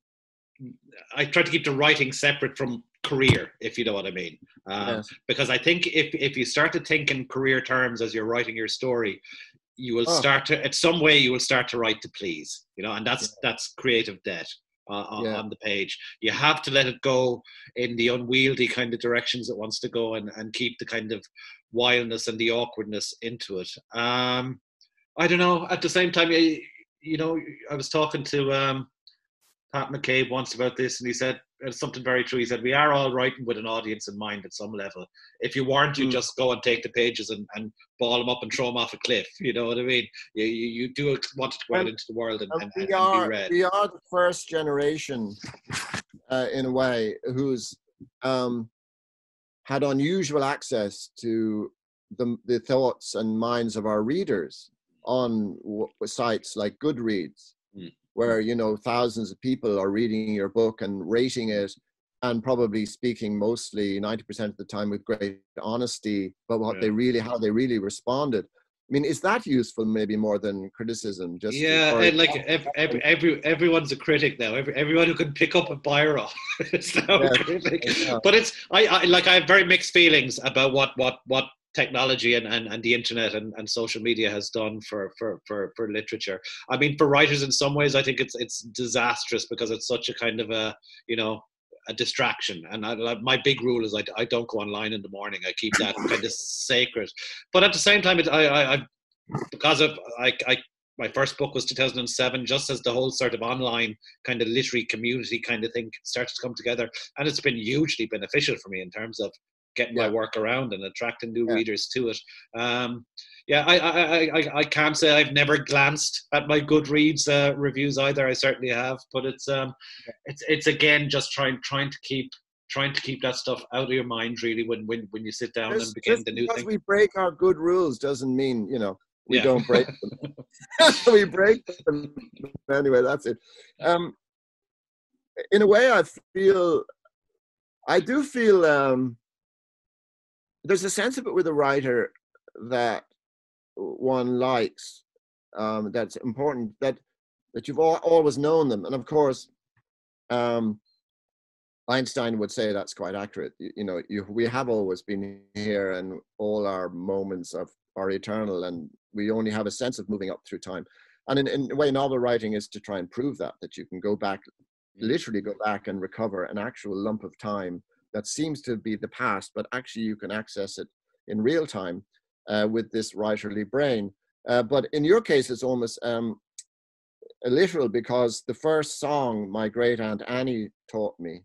I try to keep the writing separate from career, if you know what I mean. Um, yes. Because I think if if you start to think in career terms as you're writing your story, you will oh. start to, at some way, you will start to write to please, you know, and that's yeah. that's creative debt. Uh, on, yeah. on, the page. You have to let it go in the unwieldy kind of directions it wants to go and, and keep the kind of wildness and the awkwardness into it. Um, I don't know. At the same time, you, you know, I was talking to um, Pat McCabe once about this, and he said it's something very true. He said we are all writing with an audience in mind at some level. If you weren't, you mm. just go and take the pages and, and ball them up and throw them off a cliff. You know what I mean? You you, you do want to go out into the world and, and, we and, are, be read. We are the first generation, uh, in a way, who's um, had unusual access to the the thoughts and minds of our readers on w- sites like Goodreads. Mm where you know thousands of people are reading your book and rating it and probably speaking mostly 90% of the time with great honesty about what yeah. they really how they really responded i mean is that useful maybe more than criticism just yeah and like every, every, every, everyone's a critic now every, everyone who can pick up a biro *laughs* is now yeah, a critic yeah. but it's I, I like i have very mixed feelings about what what what technology and, and, and the internet and, and social media has done for, for, for, for literature. I mean, for writers in some ways, I think it's it's disastrous because it's such a kind of a you know a distraction. And I, my big rule is I, I don't go online in the morning. I keep that *laughs* kind of sacred. But at the same time, it, I, I, I because of I, I my first book was 2007 just as the whole sort of online kind of literary community kind of thing started to come together and it's been hugely beneficial for me in terms of getting yeah. my work around and attracting new yeah. readers to it. Um, yeah, I, I, I, I can't say I've never glanced at my Goodreads uh, reviews either. I certainly have, but it's um, it's it's again just trying trying to keep trying to keep that stuff out of your mind really when when, when you sit down just, and begin the new because thing. we break our good rules doesn't mean you know we yeah. don't break them. *laughs* *laughs* we break them anyway. That's it. Um, in a way, I feel I do feel um, there's a sense of it with a writer that one likes um, that's important that that you've all, always known them. And of course um, einstein would say that's quite accurate. You, you know you, we have always been here and all our moments of are eternal and we only have a sense of moving up through time. And in, in a way novel writing is to try and prove that that you can go back literally go back and recover an actual lump of time that seems to be the past, but actually you can access it in real time uh, with this writerly brain. Uh, but in your case, it's almost um, literal because the first song my great aunt Annie taught me,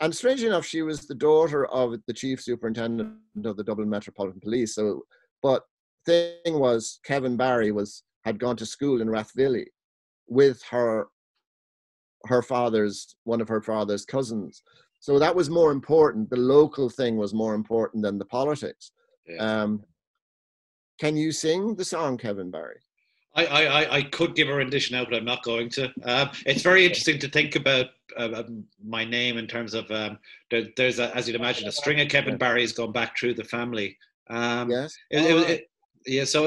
and strangely enough, she was the daughter of the chief superintendent of the Dublin Metropolitan Police. So, but thing was, Kevin Barry was had gone to school in Rathvilly with her her father's one of her father's cousins So that was more important. The local thing was more important than the politics. Yeah. Um, can you sing the song, Kevin Barry? I, I, I could give a rendition now, but I'm not going to. Um, it's very interesting to think about uh, my name in terms of um, there, there's, a, as you'd imagine, a string of Kevin Barrys gone back through the family. Um, yes. It, it, it, yeah. So,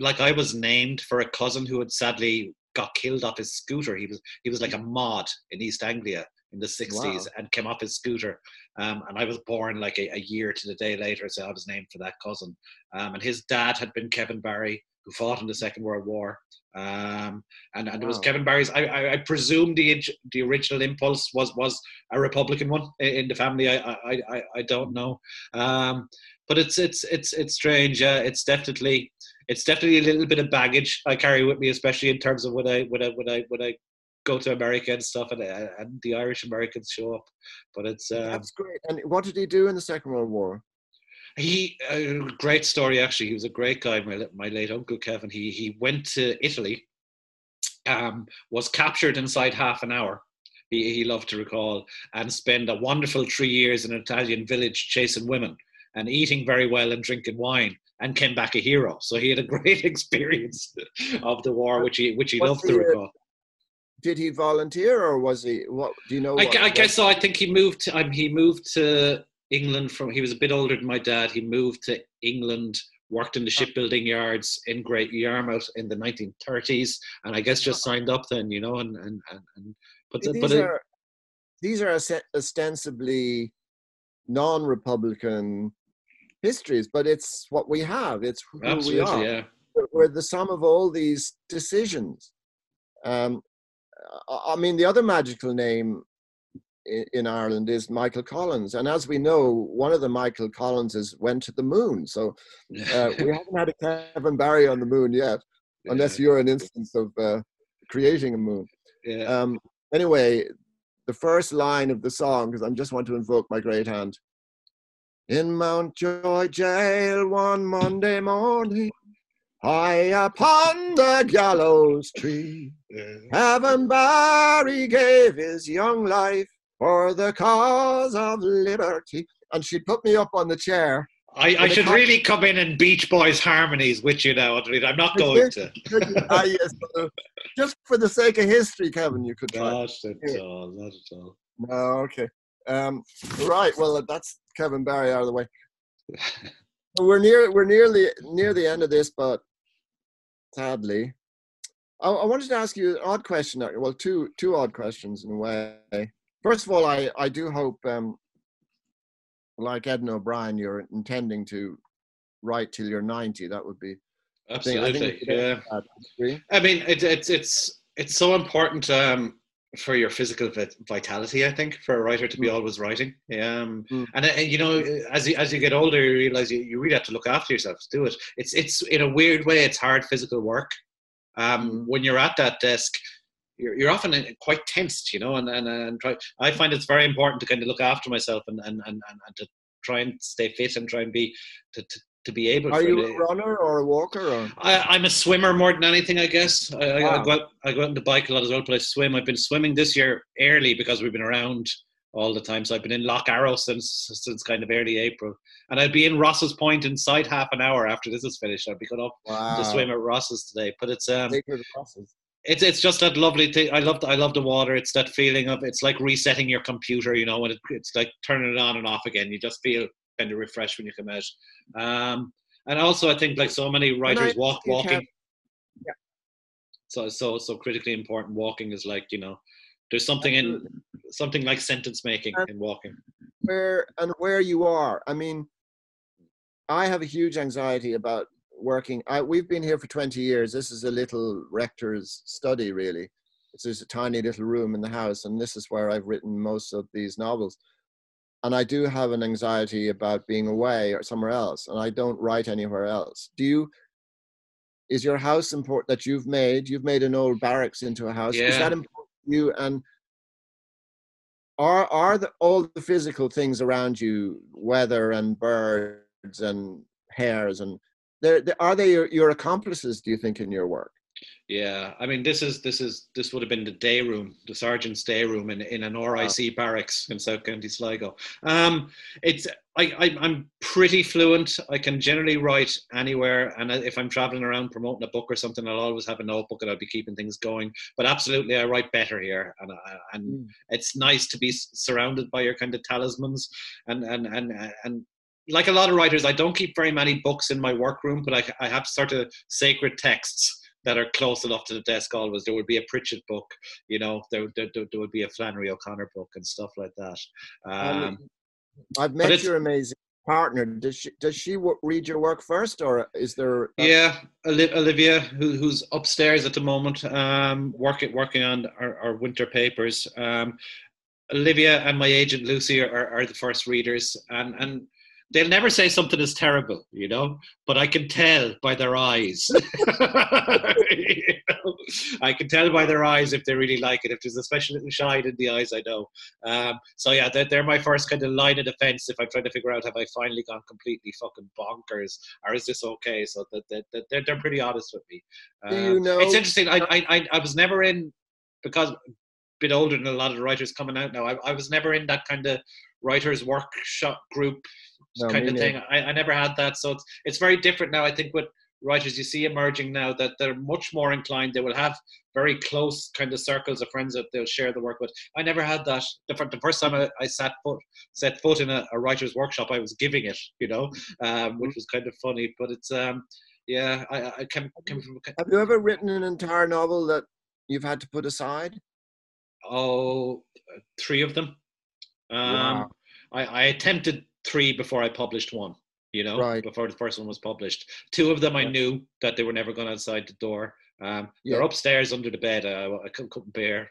like, I was named for a cousin who had sadly got killed off his scooter. He was he was like a mod in East Anglia in the 60s wow. and came off his scooter. Um, and I was born like a, a, year to the day later, so I was named for that cousin. Um, and his dad had been Kevin Barry, who fought in the Second World War. Um, and and wow. it was Kevin Barry's. I, I, I, presume the the original impulse was was a Republican one in the family. I I, I, I don't know, um, but it's it's it's it's strange. Uh, it's definitely it's definitely a little bit of baggage I carry with me, especially in terms of when I when I when I when I go to America and stuff, and, and the Irish Americans show up. But it's um, that's great. And what did he do in the Second World War? He a uh, great story actually. He was a great guy. My my late uncle Kevin. He he went to Italy, um, was captured inside half an hour. He he loved to recall and spend a wonderful three years in an Italian village chasing women and eating very well and drinking wine and came back a hero. So he had a *laughs* great experience of the war, which he which he What's loved to recall did he volunteer or was he what do you know I, I guess so. I think he moved to, um, he moved to england from he was a bit older than my dad. He moved to england worked in the shipbuilding yards in great yarmouth in the 1930s and i guess just signed up then you know and and and, and but, these, but are, these are ostensibly non-republican histories but it's what we have. It's who we are. yeah. we're the sum of all these decisions. Um, I mean, the other magical name in Ireland is Michael Collins, and as we know, one of the Michael Collinses went to the moon. So uh, we haven't had a Kevin Barry on the moon yet, unless you're an instance of uh, creating a moon. Yeah. Um, anyway, the first line of the song, because I just want to invoke my great hand. In Mountjoy jail one Monday morning, High upon the gallows tree, Kevin Barry gave his young life for the cause of liberty. And she put me up on the chair. I, I should really come in and Beach Boys harmonies with you now, I'm not going to. ah, yes, uh, just for the sake of history, Kevin, you could try. Not at all, not at all. No, okay. Um, right, well, that's Kevin Barry out of the way. *laughs* we're near we're nearly near the end of this, but sadly. I, I wanted to ask you an odd question. Uh, well, two two odd questions in a way. First of all, I I do hope, um, like Edna O'Brien, you're intending to write till you're 90. That would be absolutely yeah. I mean, it, it's it's it's so important um, for your physical vitality. I think for a writer to be mm. always writing. Um, mm. and uh, you know, as you as you get older, you realize you, you really have to look after yourself to do it. It's it's in a weird way, it's hard physical work. Um, mm. When you're at that desk, you're, you're often quite tensed, you know, and, and, and try, I find it's very important to kind of look after myself and, and, and, and to try and stay fit and try and be to, to, to be able. To are you a runner or a walker? Or? I, am a swimmer more than anything, I guess. I, wow. I, go out, I go out on the bike a lot as well, but I swim. I've been swimming this year early because we've been around all the time. So I've been in Lough Arrow since since kind of early April, and I'd be in Rosses Point inside half an hour after this is finished. I'd be going up wow. to swim at Rosses today. But it's um, it's it's just that lovely thing. I love the, I love the water. It's that feeling of it's like resetting your computer, you know, and it, it's like turning it on and off again. You just feel kind of refreshed when you come out. Um, and also, I think like so many writers walk walking. Yeah. So so so critically important. Walking is like you know, there's something in something like sentence making and in walking. Where and where you are. I mean, I have a huge anxiety about working. I, we've been here for 20 years. This is a little rector's study, really. It's just a tiny little room in the house, and this is where I've written most of these novels and I do have an anxiety about being away or somewhere else, and I don't write anywhere else. Do you? Is your house important that you've made? You've made an old barracks into a house. Yeah. Is that important to you? And are are the, all the physical things around you, weather and birds and hares and they're, they're, are they your, your accomplices? Do you think in your work? Yeah, I mean, this is this is this would have been the day room, the sergeant's day room in, in an RIC barracks in South County Sligo. Um, it's I, I am pretty fluent. I can generally write anywhere, and if I'm traveling around promoting a book or something, I'll always have a notebook and I'll be keeping things going. But absolutely, I write better here, and and mm. it's nice to be surrounded by your kind of talismans and and and and like a lot of writers, I don't keep very many books in my workroom, but I, I have sort of sacred texts that are close enough to the desk always. There would be a Pritchett book, you know, there, there, there would be a Flannery O'Connor book and stuff like that. Um, I've met your amazing partner. Does she does she read your work first, or is there? A- yeah, Olivia, who, who's upstairs at the moment, um, working working on our, our winter papers. Um, Olivia and my agent Lucy are, are the first readers, and and they'll never say something is terrible, you know, but I can tell by their eyes. you *laughs* know? I can tell by their eyes if they really like it. If there's a special little shine in the eyes, I know. Um, so yeah, they're, they're, my first kind of line of defense if I'm trying to figure out have I finally gone completely fucking bonkers or is this okay? So that, that, they're, they're pretty honest with me. Um, Do you know? It's interesting. I, I, I was never in because a bit older than a lot of the writers coming out now. I, I was never in that kind of writers workshop group no, kind of thing. I, I never had that, so it's it's very different now. I think with writers you see emerging now that they're much more inclined. They will have very close kind of circles of friends that they'll share the work with. I never had that. The, the first time I, I, sat foot set foot in a, a, writer's workshop, I was giving it, you know, um, which was kind of funny. But it's um, yeah, I, I came, came from. Have you ever written an entire novel that you've had to put aside? Oh, three of them. Um, wow. I, I attempted three before I published one. You know, right. before the first one was published. Two of them I knew that they were never going outside the door. Um, yeah. They're upstairs under the bed. Uh, I couldn't, couldn't bear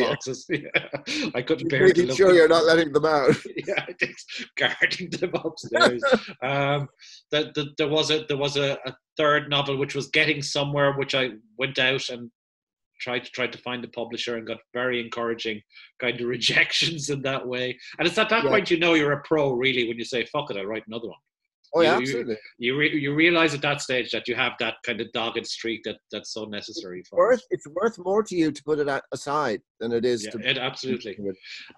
boxes. *laughs* I couldn't bear. Making sure you're not letting them out. *laughs* yeah, guarding *laughs* them upstairs. um, the, the, there was a there was a, a, third novel which was getting somewhere, which I went out and tried to try to find a publisher and got very encouraging kind of *laughs* rejections in that way. And it's at that yeah. point you know you're a pro really when you say fuck it, I'll write another one. Oh yeah, you, absolutely. You you, re- you, realize at that stage that you have that kind of dogged streak that that's so necessary for worth, It's worth more to you to put it aside than it is yeah, to. It absolutely.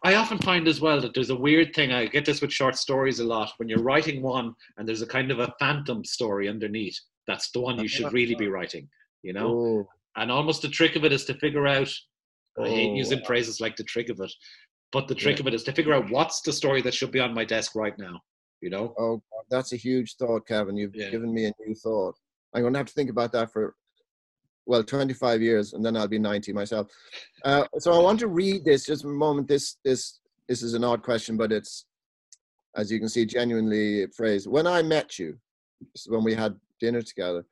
I often find as well that there's a weird thing. I get this with short stories a lot. When you're writing one and there's a kind of a phantom story underneath, that's the one you uh-huh. should really be writing. You know, oh and almost the trick of it is to figure out oh, I hate using wow. phrases like the trick of it, but the trick yeah. of it is to figure out what's the story that should be on my desk right now. You know? Oh, that's a huge thought, Kevin. You've yeah. given me a new thought. I'm going to have to think about that for well 25 years, and then I'll be 90 myself. Uh, so I want to read this just a moment. This this this is an odd question, but it's as you can see genuinely phrased. When I met you, when we had dinner together,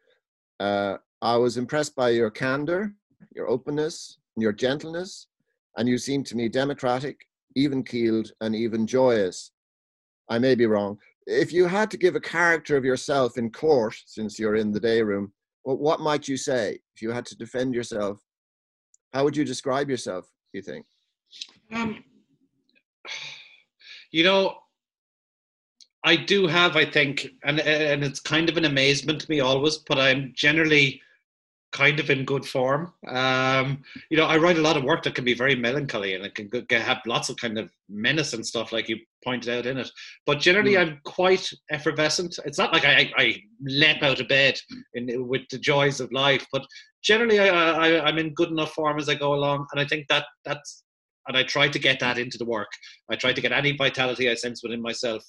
uh, I was impressed by your candor, your openness, and your gentleness, and you seemed to me democratic, even keeled, and even joyous. I may be wrong. If you had to give a character of yourself in court, since you're in the day room, well, what might you say if you had to defend yourself? How would you describe yourself, do you think? Um, you know, I do have, I think, and and it's kind of an amazement to me always, but I'm generally kind of in good form. Um, you know, I write a lot of work that can be very melancholy and it can have lots of kind of menace and stuff, like you pointed out in it. But generally, mm. I'm quite effervescent. It's not like I, I leap out of bed in, with the joys of life, but generally, I, I, I'm in good enough form as I go along, and I think that that's. And I try to get that into the work. I try to get any vitality I sense within myself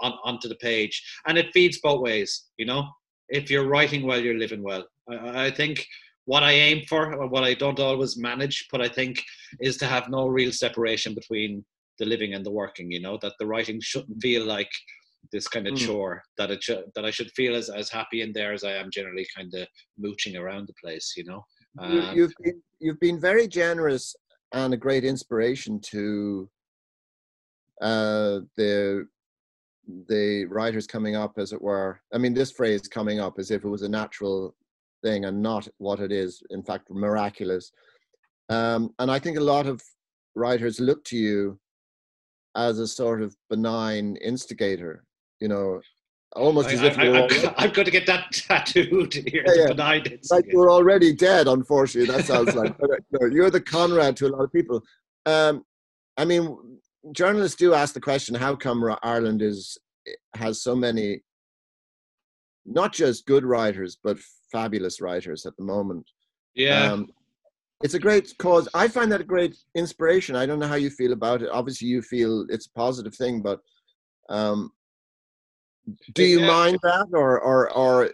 on, onto the page, and it feeds both ways. You know, if you're writing well, you're living well. I, I think what I aim for, what I don't always manage, but I think is to have no real separation between the living and the working. You know that the writing shouldn't feel like this kind of mm. chore. That it should, that I should feel as as happy in there as I am generally, kind of mooching around the place. You know. Um, you've been, you've been very generous and a great inspiration to uh, the the writers coming up, as it were. I mean, this phrase coming up as if it was a natural thing and not what it is, in fact, miraculous. Um, and I think a lot of writers look to you as a sort of benign instigator, you know, almost as if I, I, already, I'm going to get that *laughs* tattooed here. Yeah, yeah. like you're already dead. Unfortunately, that sounds like *laughs* no, you're the Conrad to a lot of people. Um, I mean, journalists do ask the question: How come Ireland is has so many, not just good writers, but fabulous writers at the moment? Yeah. Um, it's a great cause. I find that a great inspiration. I don't know how you feel about it. Obviously, you feel it's a positive thing, but um, do you Yeah. mind that, or or or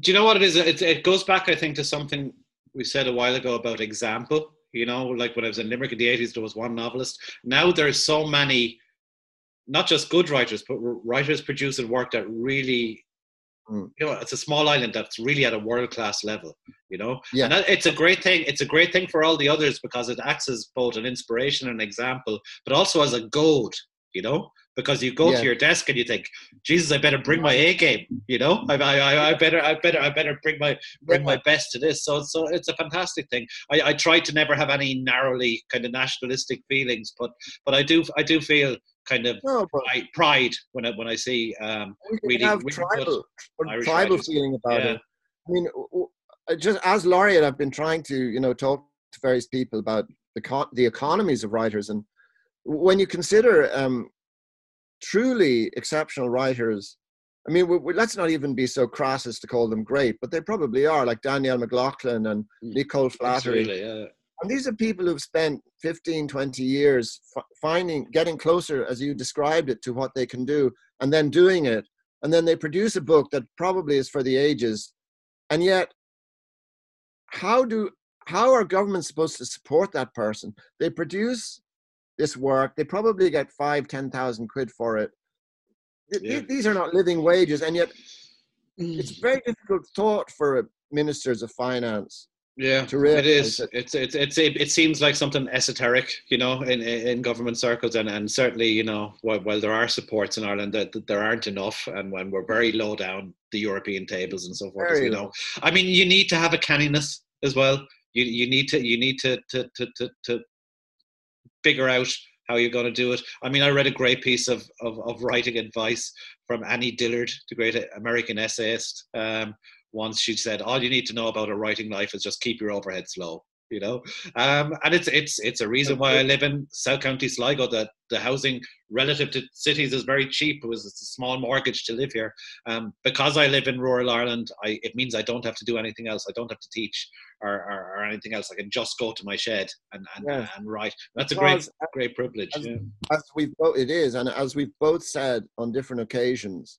do you know what it is? It, it goes back, I think, to something we said a while ago about example. You know, like when I was in Limerick in the 80s, there was one novelist. Now there's so many, not just good writers, but writers producing work that really, Mm. you know, it's a small island that's really at a world class level, you know? Yeah. And that, it's a great thing. It's a great thing for all the others because it acts as both an inspiration and an example, but also as a goad, you know? Because you go Yeah. to your desk and you think, Jesus, I better bring my A game, you know? I, I, I, I better, I better, I better bring my, bring my best to this. So, so it's a fantastic thing. I, I try to never have any narrowly kind of nationalistic feelings, but, but I do, I do feel kind of no? Pride, pride when I, when I see, um, we really- have really tribal or tribal writers. feeling about Yeah. it. I mean, just as laureate, I've been trying to you know talk to various people about the the economies of writers, and when you consider um, truly exceptional writers. I mean, we, we, let's not even be so crass as to call them great, but they probably are, like Danielle McLaughlin and Mm. Nicole Flattery. absolutely, yeah. And these are people who've spent 15, 20 years f- finding, getting closer, as you described it, to what they can do, and then doing it. And then they produce a book that probably is for the ages. And yet, how do how are governments supposed to support that person? They produce this work. They probably get five, ten thousand quid for it. Th- th- Yeah. These are not living wages, and yet it's a very difficult thought for ministers of finance Yeah, it realize It's it's it's it, it seems like something esoteric, you know, in in government circles, and and certainly, you know, while, while there are supports in Ireland, that, that there aren't enough, and when we're very low down the European tables and so forth, as we know. I mean, you need to have a canniness as well. You you need to you need to to to to, to figure out how you're going to do it. I mean, I read a great piece of, of, of writing advice from Annie Dillard, the great American essayist. Um, once she said, "All you need to know about a writing life is just keep your overheads low." You know, um, and it's it's it's a reason why I live in South County Sligo. That the housing relative to cities is very cheap. It was it's a small mortgage to live here. Um, because I live in rural Ireland, I, it means I don't have to do anything else. I don't have to teach or, or, or anything else. I can just go to my shed and and, Yes. and write. That's a great Because great privilege. as- yeah. as we've both it is and as we've both said on different occasions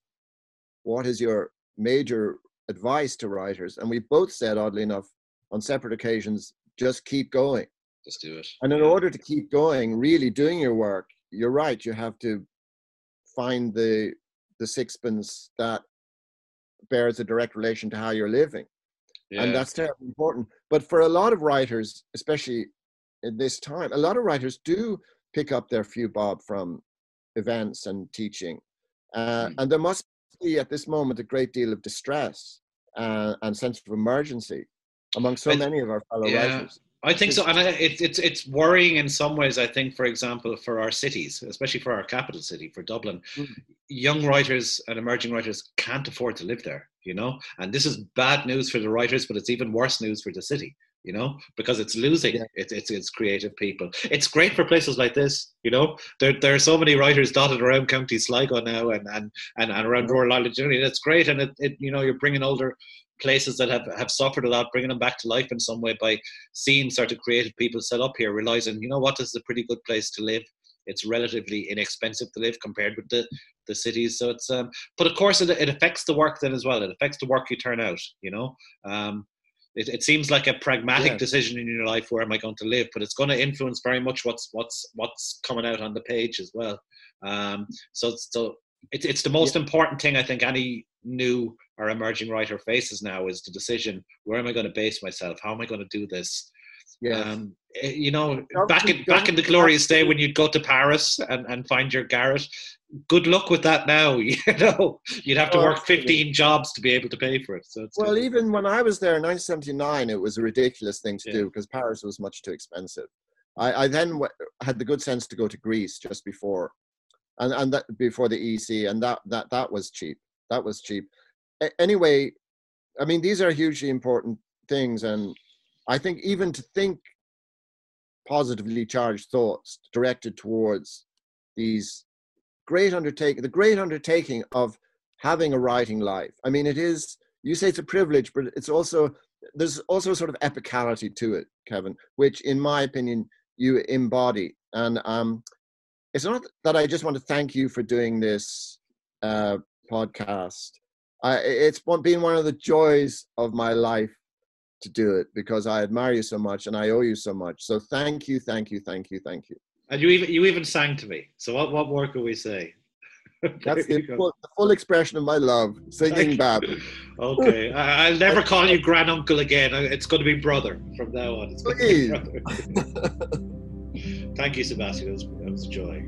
what is your major advice to writers and we've both said oddly enough on separate occasions just keep going Just do it. and in order to keep going really doing your work you're right you have to find the the sixpence that bears a direct relation to how you're living yeah. and that's terribly important. But for a lot of writers, especially in this time, a lot of writers do pick up their few bob from events and teaching, uh, Mm. and there must be at this moment a great deal of distress uh, and sense of emergency among so many of our fellow yeah. writers. I think so, and I, it, it's it's worrying in some ways. I think, for example, for our cities, especially for our capital city, for Dublin, Mm. young writers and emerging writers can't afford to live there. You know, and this is bad news for the writers, but it's even worse news for the city. You know, because it's losing Yeah. its, its its creative people. It's great for places like this. You know, there there are so many writers dotted around County Sligo now, and and and, and around rural Ireland generally. and It's great, and it, it you know you're bringing older places that have, have suffered a lot, bringing them back to life in some way by seeing sort of creative people set up here, realizing, you know what, this is a pretty good place to live. It's relatively inexpensive to live compared with the, the cities. So it's, um, but of course, it, it affects the work then as well. It affects the work you turn out, you know. Um, it, it seems like a pragmatic Yes. decision in your life where am I going to live, but it's going to influence very much what's what's what's coming out on the page as well. Um, so so it's it's the most important thing I think any new or emerging writer faces now is the decision: where am I going to base myself? How am I going to do this? Yes. Um, eh, you know, back in back in the glorious day when you'd go to Paris and, and find your garret. Good luck with that now. *laughs* You know, you'd have to Oh, work absolutely. 15 jobs to be able to pay for it. So it's well, good. even when I was there in 1979, it was a ridiculous thing to Yeah. do because Paris was much too expensive. I, I then w- had the good sense to go to Greece just before, and and that before the EC, and that that that was cheap. that was cheap. A- anyway, I mean, these are hugely important things, and I think even to think positively charged thoughts directed towards these great undertaking, the great undertaking of having a writing life. I mean, it is. You say it's a privilege, but it's also there's also a sort of epicality to it, Kevin, which, in my opinion, you embody. And um, it's not that I just want to thank you for doing this uh, podcast. I, it's been one of the joys of my life to do it because I admire you so much and I owe you so much. So thank you, thank you, thank you, thank you. And you even you even sang to me. So what what more can we say? *laughs* That's the full, the full, expression of my love, singing Bab. Okay, *laughs* I, will never call you granduncle again. It's going to be brother from now on. It's Please. *laughs* Thank you, Sebastian. It was, it was a joy.